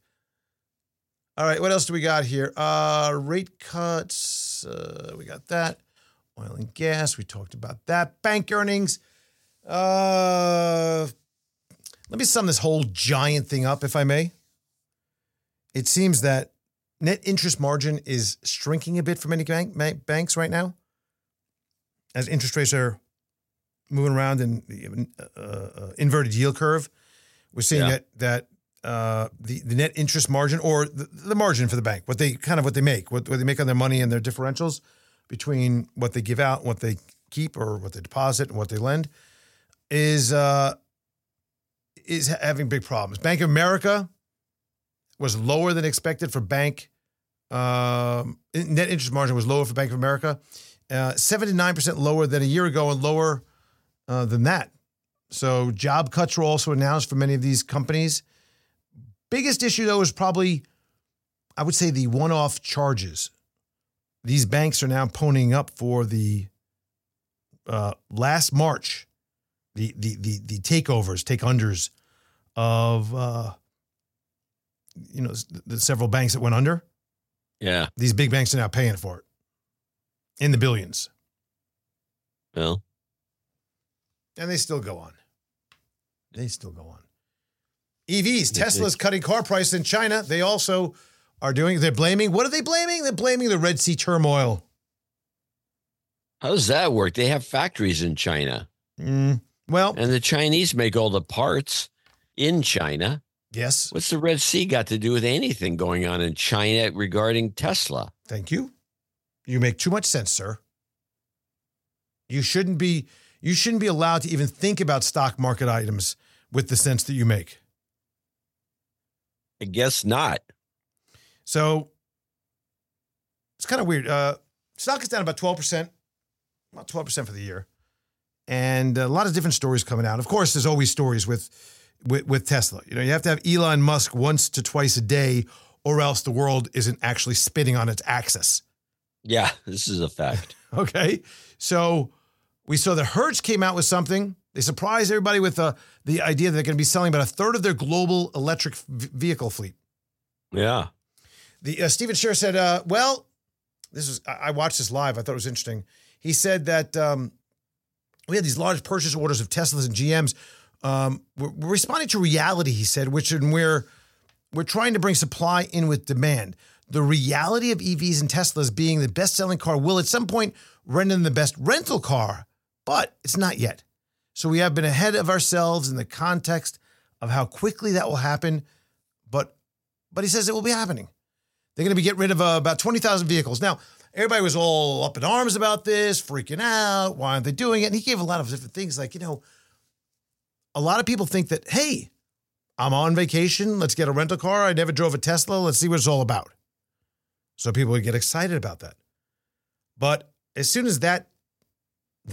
All right. What else do we got here? Uh, rate cuts. Uh, we got that. Oil and gas. We talked about that. Bank earnings. Uh, let me sum this whole giant thing up, if I may. It seems that net interest margin is shrinking a bit for many bank, banks right now, as interest rates are moving around in the uh, uh, inverted yield curve. We're seeing Yeah. that that uh, the the net interest margin or the, the margin for the bank, what they kind of what they make, what, what they make on their money and their differentials between what they give out, what they keep, or what they deposit and what they lend, is uh, is having big problems. Bank of America was lower than expected for bank. Um, net interest margin was lower for Bank of America, uh, seventy nine percent lower than a year ago, and lower uh, than that. So job cuts were also announced for many of these companies. Biggest issue though is probably, I would say, the one off charges. These banks are now ponying up for the uh, last March, the the the the takeovers, take unders of uh, you know the, several banks that went under. Yeah. These big banks are now paying for it in the billions, Well, and they still go on. They still go on. EVs, Tesla's cutting car prices in China. They also are doing. They're blaming. What are they blaming? They're blaming the Red Sea turmoil. how does that work? They have factories in China, Mm, well, and the Chinese make all the parts in China. yes. What's the Red Sea got to do with anything going on in China regarding Tesla? Thank you. You make too much sense, sir. You shouldn't be you shouldn't be allowed to even think about stock market items with the sense that you make. I guess not. So it's kind of weird. Uh, stock is down about 12%, about 12% for the year. And a lot of different stories coming out. Of course, there's always stories with, with with Tesla. You know, you have to have Elon Musk once to twice a day, or else the world isn't actually spinning on its axis. Yeah, this is a fact. Okay. So we saw that Hertz came out with something. They surprised everybody with uh, the idea that they're going to be selling about a third of their global electric v- vehicle fleet Yeah. The uh, Stephen Scherr said, uh, "Well, this is I, I watched this live. I thought it was interesting. He said that um, we had these large purchase orders of Teslas and GMs. Um, we're, we're responding to reality. He said, which and we're we're trying to bring supply in with demand. The reality of EVs and Teslas being the best selling car will at some point render them the best rental car, but it's not yet. So we have been ahead of ourselves in the context of how quickly that will happen. But but he says it will be happening. They're going to be get rid of uh, about 20,000 vehicles. Now, everybody was all up in arms about this, freaking out. Why aren't they doing it? And he gave a lot of different things like, you know, a lot of people think that, hey, I'm on vacation. Let's get a rental car. I never drove a Tesla. Let's see what it's all about. So people would get excited about that. But as soon as that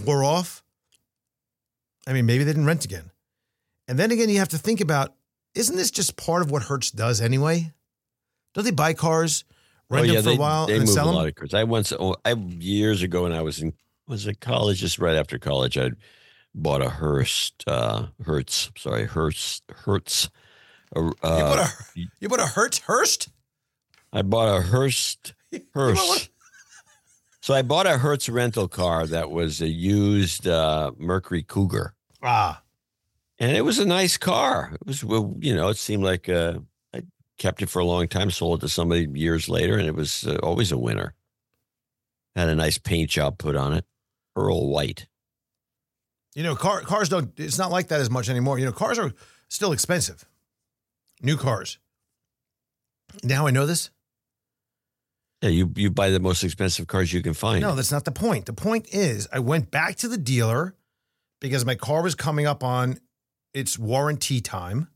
wore off, I mean, maybe they didn't rent again. And then again, you have to think about isn't this just part of what Hertz does anyway? Don't they buy cars, oh, rent oh, yeah, them for they, a while, they and move sell a them? lot of cars. I once, oh, I years ago when I was in was at college, just right after college, I bought a Hearst, uh, Hertz, sorry, Hertz, Hertz. Uh, you bought a you bought a Hertz Hearst? I bought a Hearst, bought Hearst. So I bought a Hertz rental car that was a used uh, Mercury Cougar, Ah, and it was a nice car. It was, you know, it seemed like uh, I kept it for a long time, sold it to somebody years later, and it was uh, always a winner. Had a nice paint job put on it, Earl white. You know, car cars don't. It's not like that as much anymore. You know, cars are still expensive. New cars. Now I know this. Yeah, you you buy the most expensive cars you can find. No, that's not the point. The point is, I went back to the dealer because my car was coming up on its warranty time.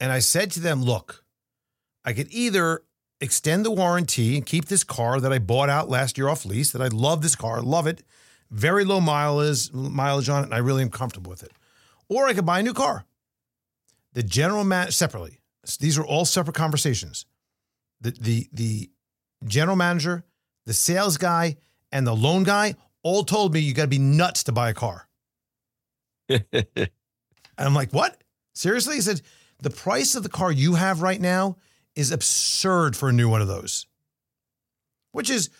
And I said to them, look, I could either extend the warranty and keep this car that I bought out last year off lease, that I love this car, love it, very low mileage, mileage on it, and I really am comfortable with it. Or I could buy a new car. The general manager separately. These are all separate conversations. The the the general manager, the sales guy, and the loan guy all told me you got to be nuts to buy a car. And I'm like, what? Seriously? He said, the price of the car you have right now is absurd for a new one of those, which is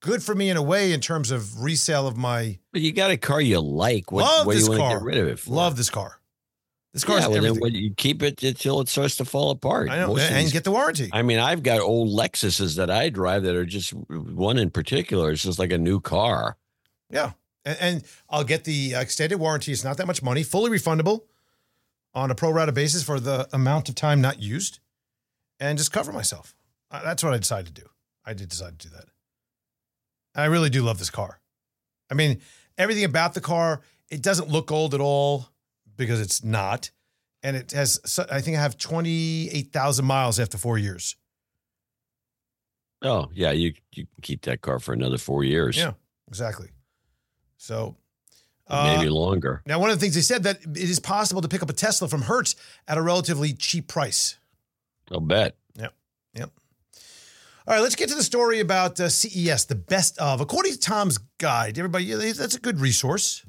good for me in a way in terms of resale of my. but you got a car you like. What, love what do this car. get rid of it for? Love this car. This car yeah, is well, then everything. you keep it until it starts to fall apart. I know, Most and these- get the warranty. I mean, I've got old Lexuses that I drive that are just one in particular. It's just like a new car. Yeah. And, and I'll get the extended warranty. It's not that much money, fully refundable on a pro rata basis for the amount of time not used and just cover myself. Uh, That's what I decided to do. I did decide to do that. I really do love this car. I mean, everything about the car, it doesn't look old at all because it's not. And it has, I think I have 28,000 miles after four years. Oh, yeah, you you can keep that car for another four years, Yeah, exactly. So, uh, maybe longer. Now, one of the things they said that it is possible to pick up a Tesla from Hertz at a relatively cheap price. I'll bet. All right, let's get to the story about uh, CES, the best of. According to Tom's Guide, everybody, that's a good resource.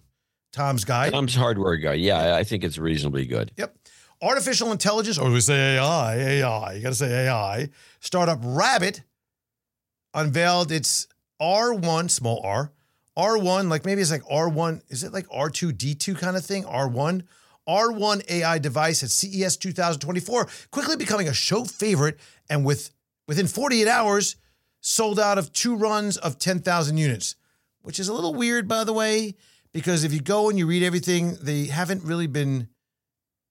Tom's Guide. Tom's hardware guy. Yeah, I- think it's reasonably good. Yep. Artificial intelligence, or we say AI, AI, you got to say AI. Startup Rabbit unveiled its R1, small r, R1, like maybe it's like R1, is it like R2D2 kind of thing? R1? R1 AI device at CES 2024, quickly becoming a show favorite and with within 48 hours sold out of two runs of 10,000 units, which is a little weird, by the way, because if you go and you read everything, they haven't really been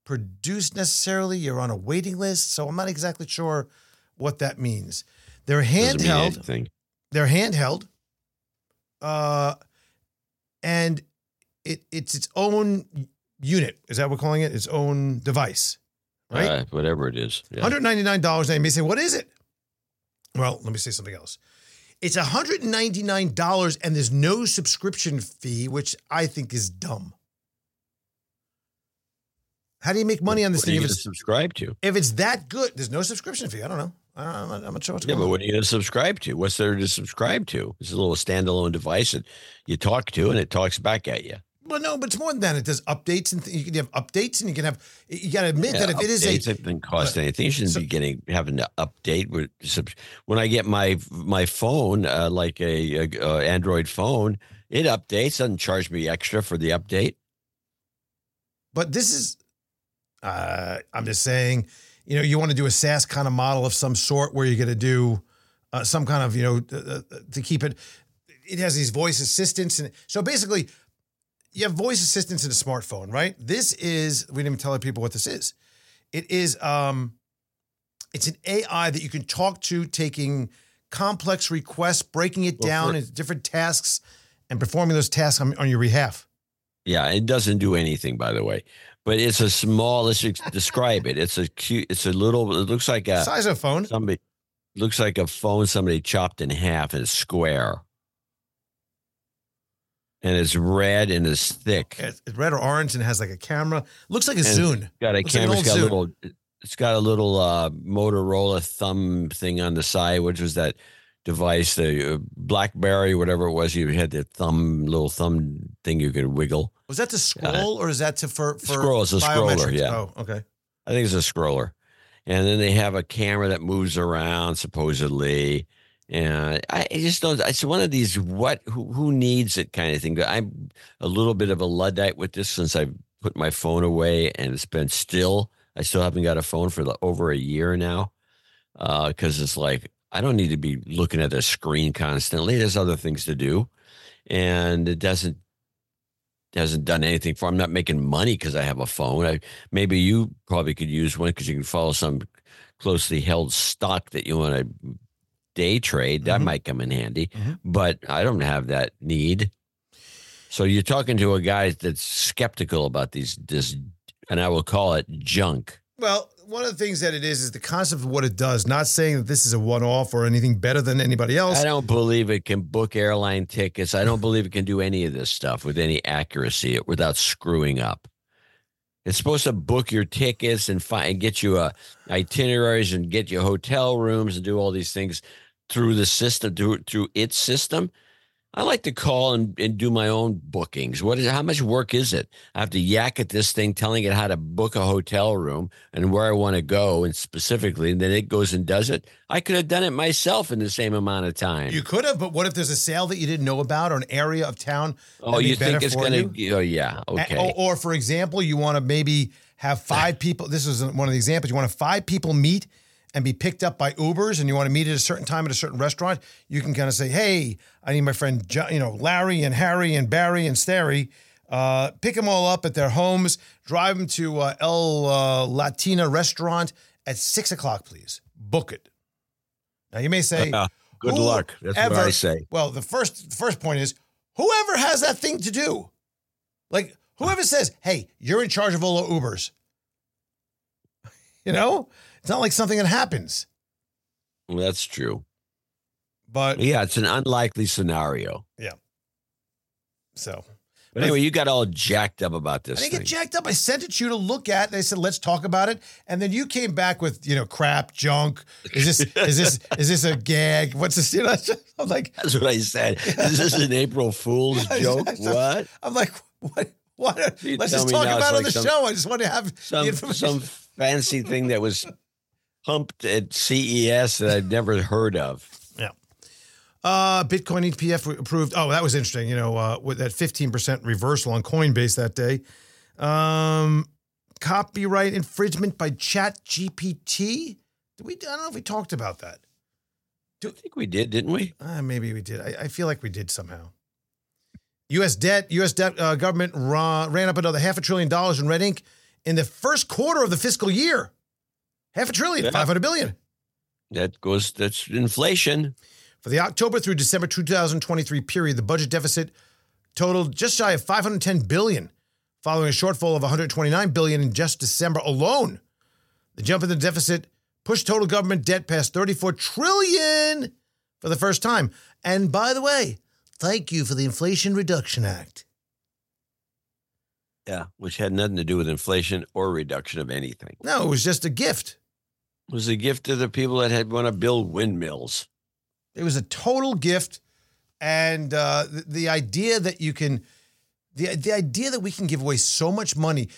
produced necessarily. You're on a waiting list, so I'm not exactly sure what that means. They're mean handheld. anything. They're handheld, uh, and it it's its own unit. Is that what we're calling it? Its own device, right? Uh, whatever it is. Yeah. $199. Now you may say, what is it? Well, let me say something else. It's $199 and there's no subscription fee, which I think is dumb. How do you make money on this What are you thing if going to it's, subscribe to? if it's that good? There's no subscription fee. I don't know. I don't, I'm, not, I'm not sure what's Yeah, going but on. what are you going to subscribe to? What's there to subscribe to? It's a little standalone device that you talk to and it talks back at you. Well, no, but it's more than that. It does updates and th- you can have updates, and you can have. You got to admit Yeah, that if it is a updates, it doesn't cost anything. You shouldn't so- be getting having to update. When I get my my phone, uh, like a, a, a Android phone, it updates. Doesn't charge me extra for the update. But this is, uh, I'm just saying, you know, you want to do a SaaS kind of model of some sort where you're going to do uh, some kind of, you know, to keep it. It has these voice assistants, and so basically, you have voice assistants in a smartphone, right? This is we didn't even tell people what this is. It is, um, it's an AI that you can talk to, taking complex requests, breaking it Well, down for- into different tasks, and performing those tasks on, on your behalf. Yeah, it doesn't do anything, by the way. But it's a small. Let's describe it. It's a cute. It's a little. It looks like a Size of a phone. somebody. Looks like a phone somebody chopped in half and square. And it's red and it's thick. It's red or orange and it has like a camera. Looks like a And- Zune. got a Looks like camera. old it's got a little. It's got a little uh, Motorola thumb thing on the side, which was that device, the uh, BlackBerry, whatever it was. You had the thumb, little thumb thing you could wiggle. Was that to scroll or is that to for for Scroll, it's a scroller, yeah. Oh, okay. I think it's a scroller. And then they have a camera that moves around, supposedly. And I just don't. It's one of these what who who needs it kind of thing. I'm a little bit of a luddite with this since I put my phone away and it's been still. I still haven't got a phone for the, over a year now uh, because it's like I don't need to be looking at the screen constantly. There's other things to do, and it doesn't hasn't done anything for. I'm not making money because I have a phone. I, maybe you probably could use one because you can follow some closely held stock that you want to day trade. That Mhm. might come in handy, Mhm. but I don't have that need. So you're talking to a guy that's skeptical about these this, and I will call it junk. Well, one of the things that it is is the concept of what it does. Not saying that this is a one off or anything better than anybody else. I don't believe it can book airline tickets. I don't believe it can do any of this stuff with any accuracy without screwing up. It's supposed to book your tickets and find and get you uh, itineraries and get you hotel rooms and do all these things through the system through through its system. I like to call and, and do my own bookings. What is how much work is it? I have to yak at this thing, telling it how to book a hotel room and where I want to go, and specifically, and then it goes and does it. I could have done it myself in the same amount of time. You could have, but what if there's a sale that you didn't know about or an area of town? oh, you think it's going you? to? Oh, yeah. Okay. Or, or, for example, you want to maybe have five people. This is one of the examples. You want to five people meet and be picked up by Ubers, and you want to meet at a certain time at a certain restaurant. You can kind of say, "Hey, I need my friend, you know, Larry and Harry and Barry and Starry. Uh, pick them all up at their homes. Drive them to uh, El uh, Latina restaurant at six o'clock, please. Book it." Now you may say, good luck. That's what I say. well, the first the first point is whoever has that thing to do, like whoever says, "Hey, you're in charge of all the Ubers," you know, it's not like something that happens. Well, that's true. But Yeah, it's an unlikely scenario. Yeah. So But anyway, you got all jacked up about I this didn't thing. get jacked up. I sent it to you to look at. They said, "Let's talk about it," and then you came back with, you know, crap, junk. Is this is this is this a gag? What's this? You know, I'm like, That's what I said. Is this an April Fool's joke? I- I- What? I'm like, what? What? Let's just talk about it on the some- show. I just want to have Some information. some fancy thing that was pumped at CES that I'd never heard of. Yeah. Uh, Bitcoin ETF approved. Oh, that was interesting. You know, uh, with that 15% reversal on Coinbase that day. Um, copyright infringement by Chat GPT. Did we? I don't know if we talked about that. Do, I think we did, didn't we? Uh, maybe we did. I, I feel like we did somehow. U.S. debt. U.S. debt uh, government ra- ran up another half a trillion dollars in red ink in the first quarter of the fiscal year. Half a trillion, Yeah. 500 billion. That goes. That's inflation. For the October through December 2023 period, the budget deficit totaled just shy of 510 billion, following a shortfall of 129 billion in just December alone. The jump in the deficit pushed total government debt past 34 trillion for the first time. And by the way, thank you for the Inflation Reduction Act. Yeah, which had nothing to do with inflation or reduction of anything. No, it was just a gift. It was a gift to the people that had want to build windmills. It was a total gift. And uh, the, the idea that you can The, the idea that we can give away so much money,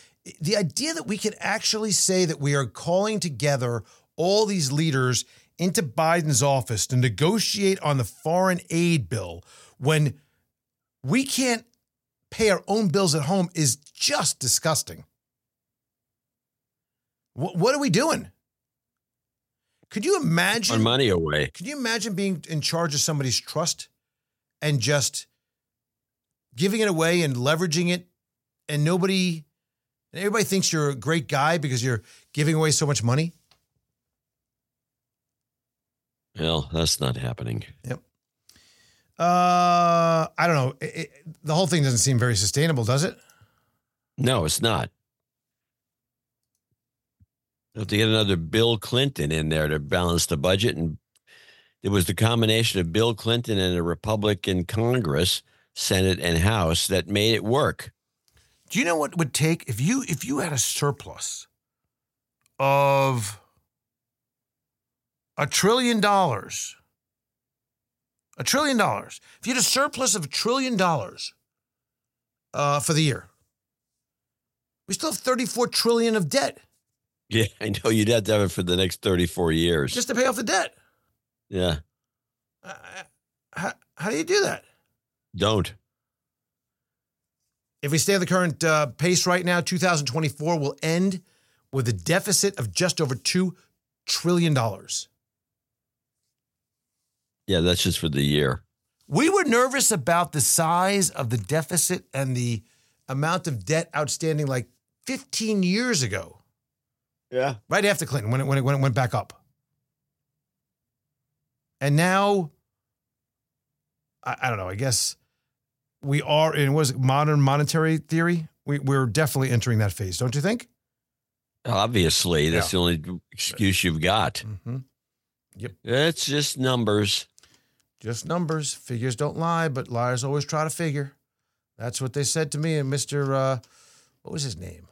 the idea that we can actually say that we are calling together all these leaders into Biden's office to negotiate on the foreign aid bill when we can't pay our own bills at home is just disgusting. What, what are we doing? Could you imagine Put money away? Could you imagine being in charge of somebody's trust and just giving it away and leveraging it, and nobody, and everybody thinks you're a great guy because you're giving away so much money? Well, that's not happening. Yep. Uh, I don't know. It, it, the whole thing doesn't seem very sustainable, does it? No, it's not. Have to get another Bill Clinton in there to balance the budget, and it was the combination of Bill Clinton and a Republican Congress, Senate, and House that made it work. Do you know what it would take if you if you had a surplus of a trillion dollars? A trillion dollars. If you had a surplus of a trillion dollars uh, for the year, we still have 34 trillion of debt Yeah, I know you'd have to have it for the next 34 years. just to pay off the debt. yeah, Uh, how, how do you do that? don't. If we stay on the current uh, pace right now, 2024 will end with a deficit of just over $2 trillion. Yeah, that's just for the year. We were nervous about the size of the deficit and the amount of debt outstanding like 15 years ago, Yeah. right after Clinton, when it, when it, when it went back up. And now, I, I don't know, I guess we are in was it modern monetary theory. We, we're definitely entering that phase, don't you think? Obviously, that's the only excuse you've got. Mm-hmm. It's just numbers. Just numbers. Figures don't lie, but liars always try to figure. That's what they said to me and Mr. Uh, what was his name?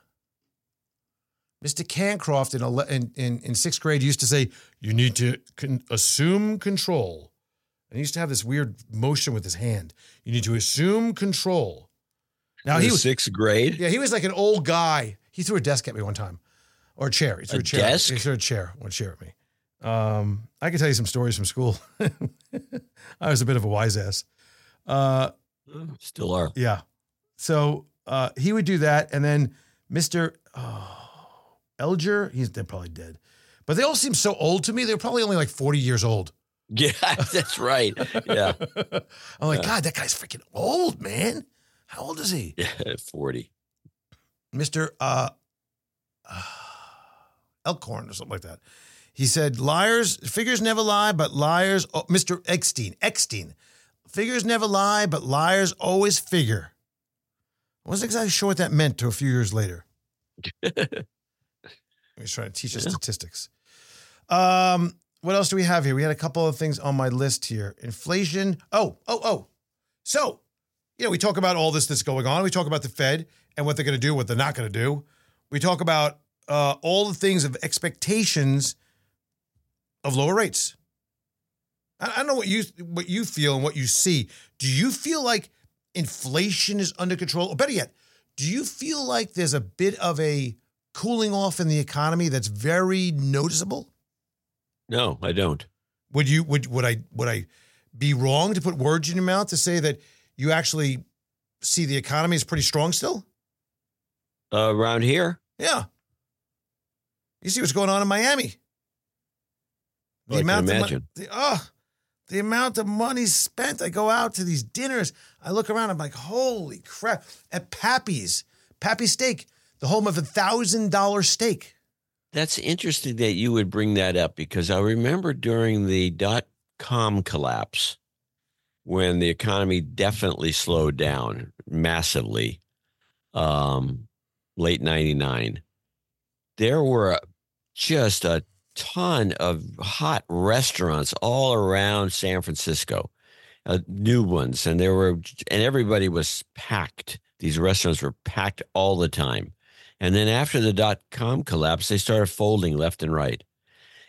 Mr. Cancroft in, ele- in, in, in sixth grade used to say, You need to con- assume control. And he used to have this weird motion with his hand. You need to assume control. Now he was, sixth grade. yeah, he was like an old guy. He threw a desk at me one time, or a chair. He threw a, A chair. desk? He threw a chair. One chair at me. Um, I can tell you some stories from school. I was a bit of a wise ass. Uh, Still are. yeah. So uh, he would do that, and then Mister oh, Elger, he's they're probably dead, but they all seem so old to me. They're probably only like forty years old. Yeah, that's right. Yeah. I'm like, God, that guy's freaking old, man. How old is he? Yeah, 40. Mr. Uh, Elkhorn or something like that. He said, liars, figures never lie, but liars, oh, Mr. Eckstein, Eckstein, figures never lie, but liars always figure. I wasn't exactly sure what that meant to a few years later. He's trying to teach us Yeah. statistics. Um, what else do we have here? We had a couple of things on my list here. Inflation. Oh, oh, oh. So, you know, we talk about all this that's going on. We talk about the Fed and what they're going to do, what they're not going to do. We talk about uh, all the things of expectations of lower rates. I, I don't know what you what you feel and what you see. Do you feel like inflation is under control? Or better yet, do you feel like there's a bit of a cooling off in the economy that's very noticeable? No, I don't. Would you would would I would I be wrong to put words in your mouth to say that you actually see the economy is pretty strong still? Uh, around here, Yeah. You see what's going on in Miami. I can of mon- imagine. the, oh, the amount of money spent. I go out to these dinners. I look around. I'm like, holy crap! At Papi's, Papi Steak, the home of a thousand dollar steak. that's interesting that you would bring that up because I remember during the dot com collapse when the economy definitely slowed down massively, um, late 99, there were just a ton of hot restaurants all around San Francisco, uh, new ones, and there were, and everybody was packed. These restaurants were packed all the time. And then after the dot com collapse, they started folding left and right.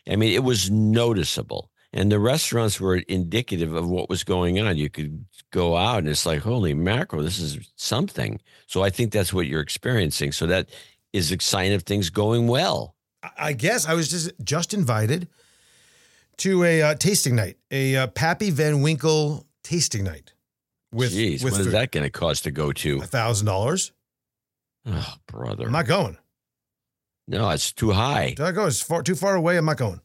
I mean, it was noticeable. and the restaurants were indicative of what was going on. You could go out and it's like, holy mackerel, this is something. So I think that's what you're experiencing. So that is a sign of things going well. I- guess I was just just invited to a uh, tasting night, a uh, Pappy Van Winkle tasting night with Jeez, with what is that going to cost to go to? a thousand dollars. Oh, brother. I'm not going. no, it's too high. Did I go? It's far too far away. I'm not going.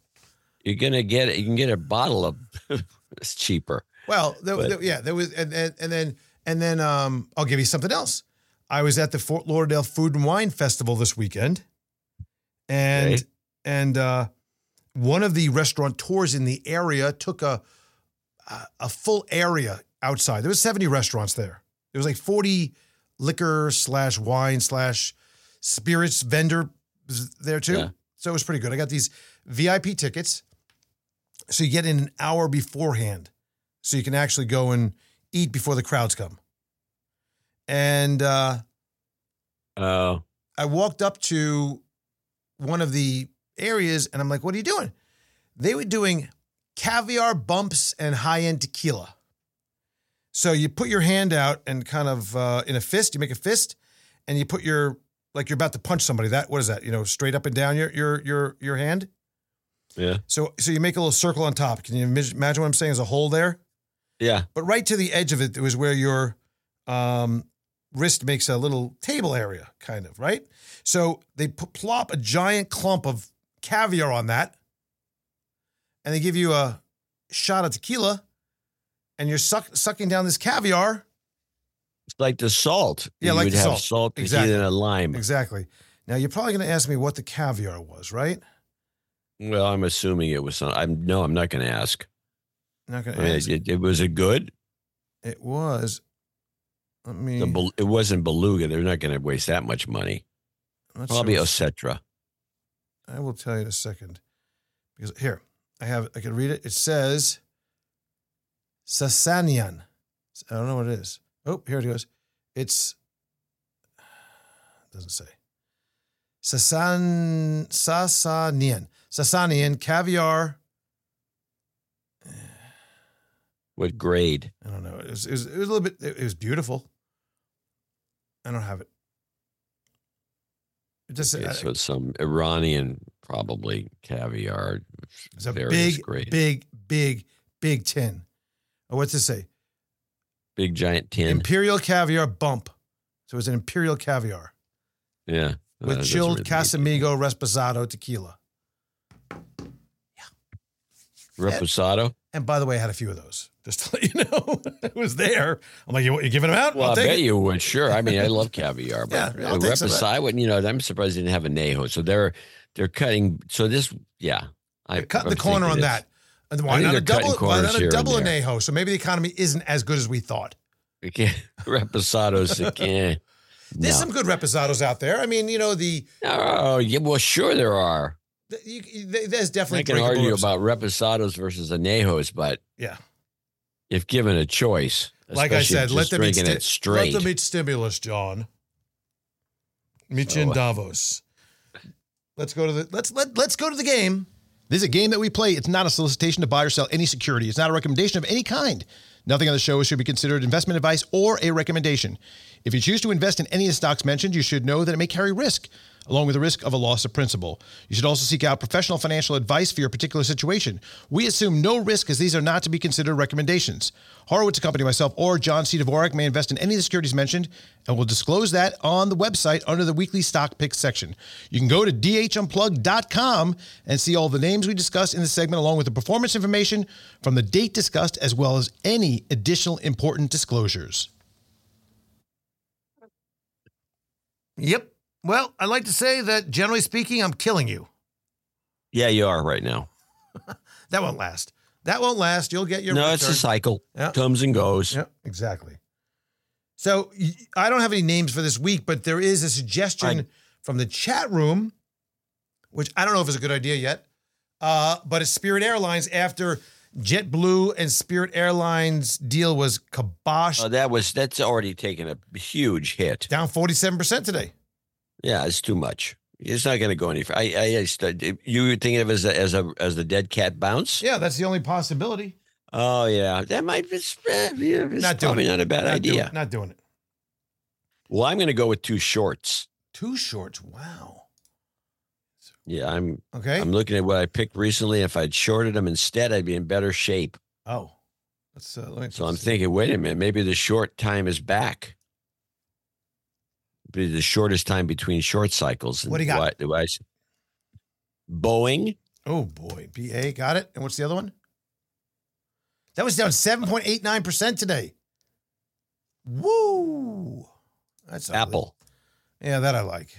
You're gonna get it. You can get a bottle of. it's cheaper. Well, there, But- there- yeah, there was, and, and, and then and then um, I'll give you something else. I was at the Fort Lauderdale Food and Wine Festival this weekend, and Okay. and uh, one of the restaurateurs in the area took a a- full area outside. There was seventy restaurants there. There was like forty liquor slash wine slash spirits vendor there too. Yeah. So it was pretty good. I got these VIP tickets, so you get in an hour beforehand so you can actually go and eat before the crowds come. And uh, Oh, I walked up to one of the areas and I'm like, what are you doing? They were doing caviar bumps and high end tequila. So you put your hand out and kind of uh, in a fist, you make a fist, and you put your like you're about to punch somebody. That what is that? You know, straight up and down your your your your hand. yeah, So so you make a little circle on top. Can you imagine what I'm saying? There's a hole there. yeah. but right to the edge of it, it was where your um, wrist makes a little table area, kind of, right? So they p- plop a giant clump of caviar on that, and they give you a shot of tequila, and you're suck- sucking down this caviar. It's like the salt. Yeah, you like would the have salt. salt, Exactly. and a lime. Exactly. Now you're probably going to ask me what the caviar was, right? Well, I'm assuming it was. Some, I'm no, I'm not going to ask. Not going to ask. it, it was a good. It was. Let me. The, it wasn't beluga. They're not going to waste that much money. Probably sure. Osetra. I will tell you in a second. Because here, I have I can read it. It says Sasanian. I don't know what it is. Oh, here it goes. It's doesn't say. Sasan Sasanian. Sasanian caviar. What grade? I don't know. It was, it was, it was a little bit it was beautiful. I don't have it. It just Okay, I- so it's some Iranian, probably caviar. It's a big, grades. big, big, big tin. Oh, what's it say? big giant tin. Imperial caviar bump. So it's an imperial caviar yeah, Uh, with doesn't chilled really- Casamigo Reposado tequila. Yeah. Reposado. And by the way, I had a few of those. Just to let you know, it was there. I'm like, you, you giving them out? Well, I'll I bet it. you would. Sure. I mean, I love caviar, but Yeah, I'll take some of that. reposado. wouldn't- You know, I'm surprised they didn't have anejo. So they're they're cutting. So this, yeah, I They're cutting I'm the corner on that. And why not a they're cutting double? Why not a double anejo? So maybe the economy isn't as good as we thought. reposados. eh, There's no. some good reposados out there. I mean, you know the, Oh, yeah. Well, sure there are. the you, you- there's I definitely can drinkable argue about reposados versus anejos, but yeah. If given a choice, Like I said, let them eat sti- it straight. Let them eat stimulus, John. Meet you Oh. in Davos. Let's go to the let's let let's go to the game. This is a game that we play. It's not a solicitation to buy or sell any security. It's not a recommendation of any kind. Nothing on the show should be considered investment advice or a recommendation. If you choose to invest in any of the stocks mentioned, you should know that it may carry risk, along with the risk of a loss of principal. You should also seek out professional financial advice for your particular situation. We assume no risk as these are not to be considered recommendations. Horowitz Company, myself, or John C. Dvorak may invest in any of the securities mentioned, and we'll disclose that on the website under the weekly stock picks section. You can go to dhunplugged.com and see all the names we discuss in this segment, along with the performance information from the date discussed, as well as any additional important disclosures. Yep. Well, I'd like to say that generally speaking, I'm killing you. yeah, you are right now. That won't last. That won't last. You'll get your no, it's a cycle. Yeah. Comes and goes. Yeah, exactly. So I don't have any names for this week, but there is a suggestion I- from the chat room, which I don't know if it's a good idea yet. Uh, but it's Spirit Airlines after JetBlue and Spirit Airlines deal was kibosh Oh, that was that's already taken a huge hit. down 47% today. Yeah, it's too much. It's not going to go any. I, I, I you were thinking of it as a, as a as the dead cat bounce. Yeah, that's the only possibility. Oh yeah, that might be. eh, yeah, Not doing probably it. not a bad Not doing idea. it, not doing it. Well, I'm going to go with two shorts. Two shorts. Wow. Yeah, I'm. Okay. I'm looking at what I picked recently. If I'd shorted them instead, I'd be in better shape. oh, let's uh, let me. So I'm thinking, wait a minute, maybe the short time is back. Be the shortest time between short cycles. What do you got? What, do I s- Boeing. Oh boy, BA got it. And what's the other one? That was down seven point eight nine percent today. Woo! That's. Apple. Yeah, that I like.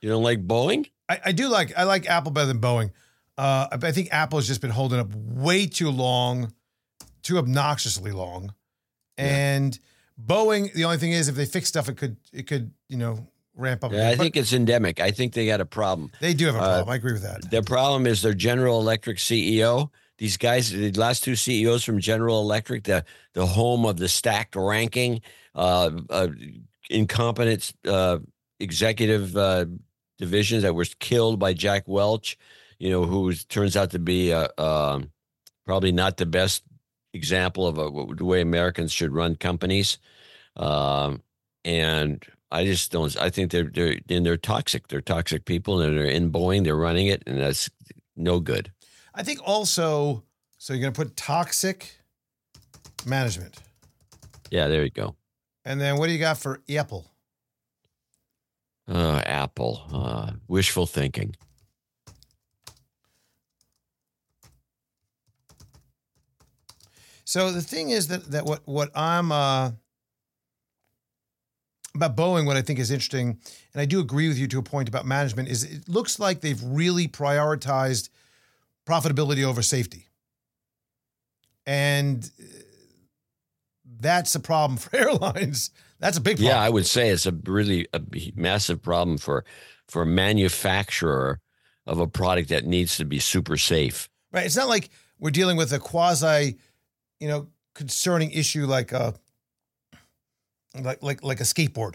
You don't like Boeing? I, I do like I like Apple better than Boeing. Uh, I I think Apple has just been holding up way too long, too obnoxiously long, and Boeing. The only thing is, if they fix stuff, it could it could you know ramp up. Yeah, I think it's endemic. I think they got a problem. they do have a uh, problem. I agree with that. Their problem is their General Electric CEO. These guys, the last two CEOs from General Electric, the the home of the stacked ranking, uh, uh, incompetent uh, executive uh, divisions that was killed by Jack Welch, you know, who turns out to be uh, um probably not the best example of a, the way Americans should run companies. Um, and I just don't. I think they're they're and they're toxic. They're toxic people, and they're in Boeing. They're running it, and that's no good. I think also. So you're going to put toxic management, Yeah, there you go. and then what do you got for Apple? Uh, Apple, uh, wishful thinking. So the thing is that that what what I'm uh, about Boeing, what I think is interesting, and I do agree with you to a point about management, is it looks like they've really prioritized profitability over safety, and uh, that's a problem for airlines. That's a big problem. Yeah, I would say it's a really a massive problem for for a manufacturer of a product that needs to be super safe. Right. It's not like we're dealing with a quasi, you know, concerning issue like a like like like a skateboard.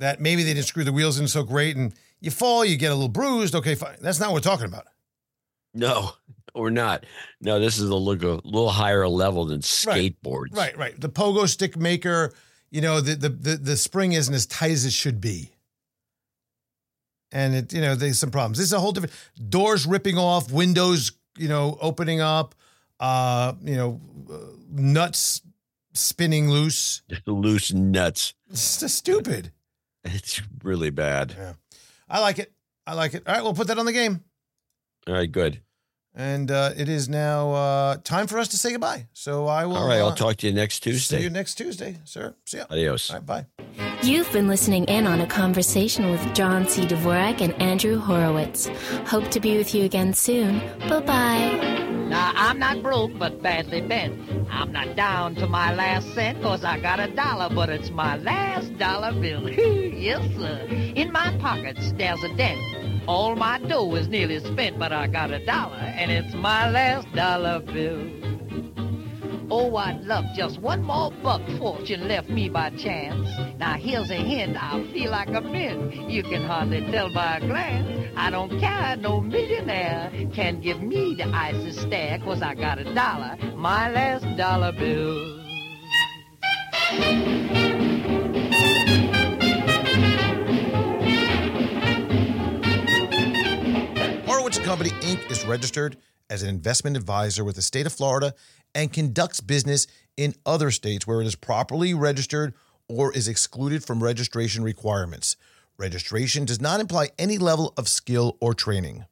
That maybe they didn't screw the wheels in so great and you fall, you get a little bruised. Okay, fine. That's not what we're talking about. No, we're not. No, this is a little, a little higher level than Right. skateboards. Right, right. The pogo stick maker, you know, the the the, the spring isn't as tight as it should be. And it, you know, there's some problems. This is a whole different doors ripping off, windows, you know, opening up, uh, you know, uh, nuts spinning loose. Loose nuts. It's just stupid. It's really bad. Yeah. I like it. I like it. All right, we'll put that on the game. All right, good. And uh, it is now uh, time for us to say goodbye. So I will. All right, uh, I'll talk to you next Tuesday. See you next Tuesday, sir. See ya. Adios. All right, bye. You've been listening in on a conversation with John C. Dvorak and Andrew Horowitz. Hope to be with you again soon. Bye bye. Now, I'm not broke, but badly bent. I'm not down to my last cent, cause I got a dollar, but it's my last dollar bill. yes, sir. In my pockets, there's a dent. All my dough is nearly spent, but I got a dollar, and it's my last dollar bill. Oh, I'd love just one more buck fortune left me by chance. Now here's a hint, I feel like a mint. You can hardly tell by a glance. I don't care, no millionaire can give me the icy stare, cause I got a dollar, my last dollar bill. Horowitz Company Inc. is registered as an investment advisor with the state of Florida and conducts business in other states where it is properly registered or is excluded from registration requirements. Registration does not imply any level of skill or training.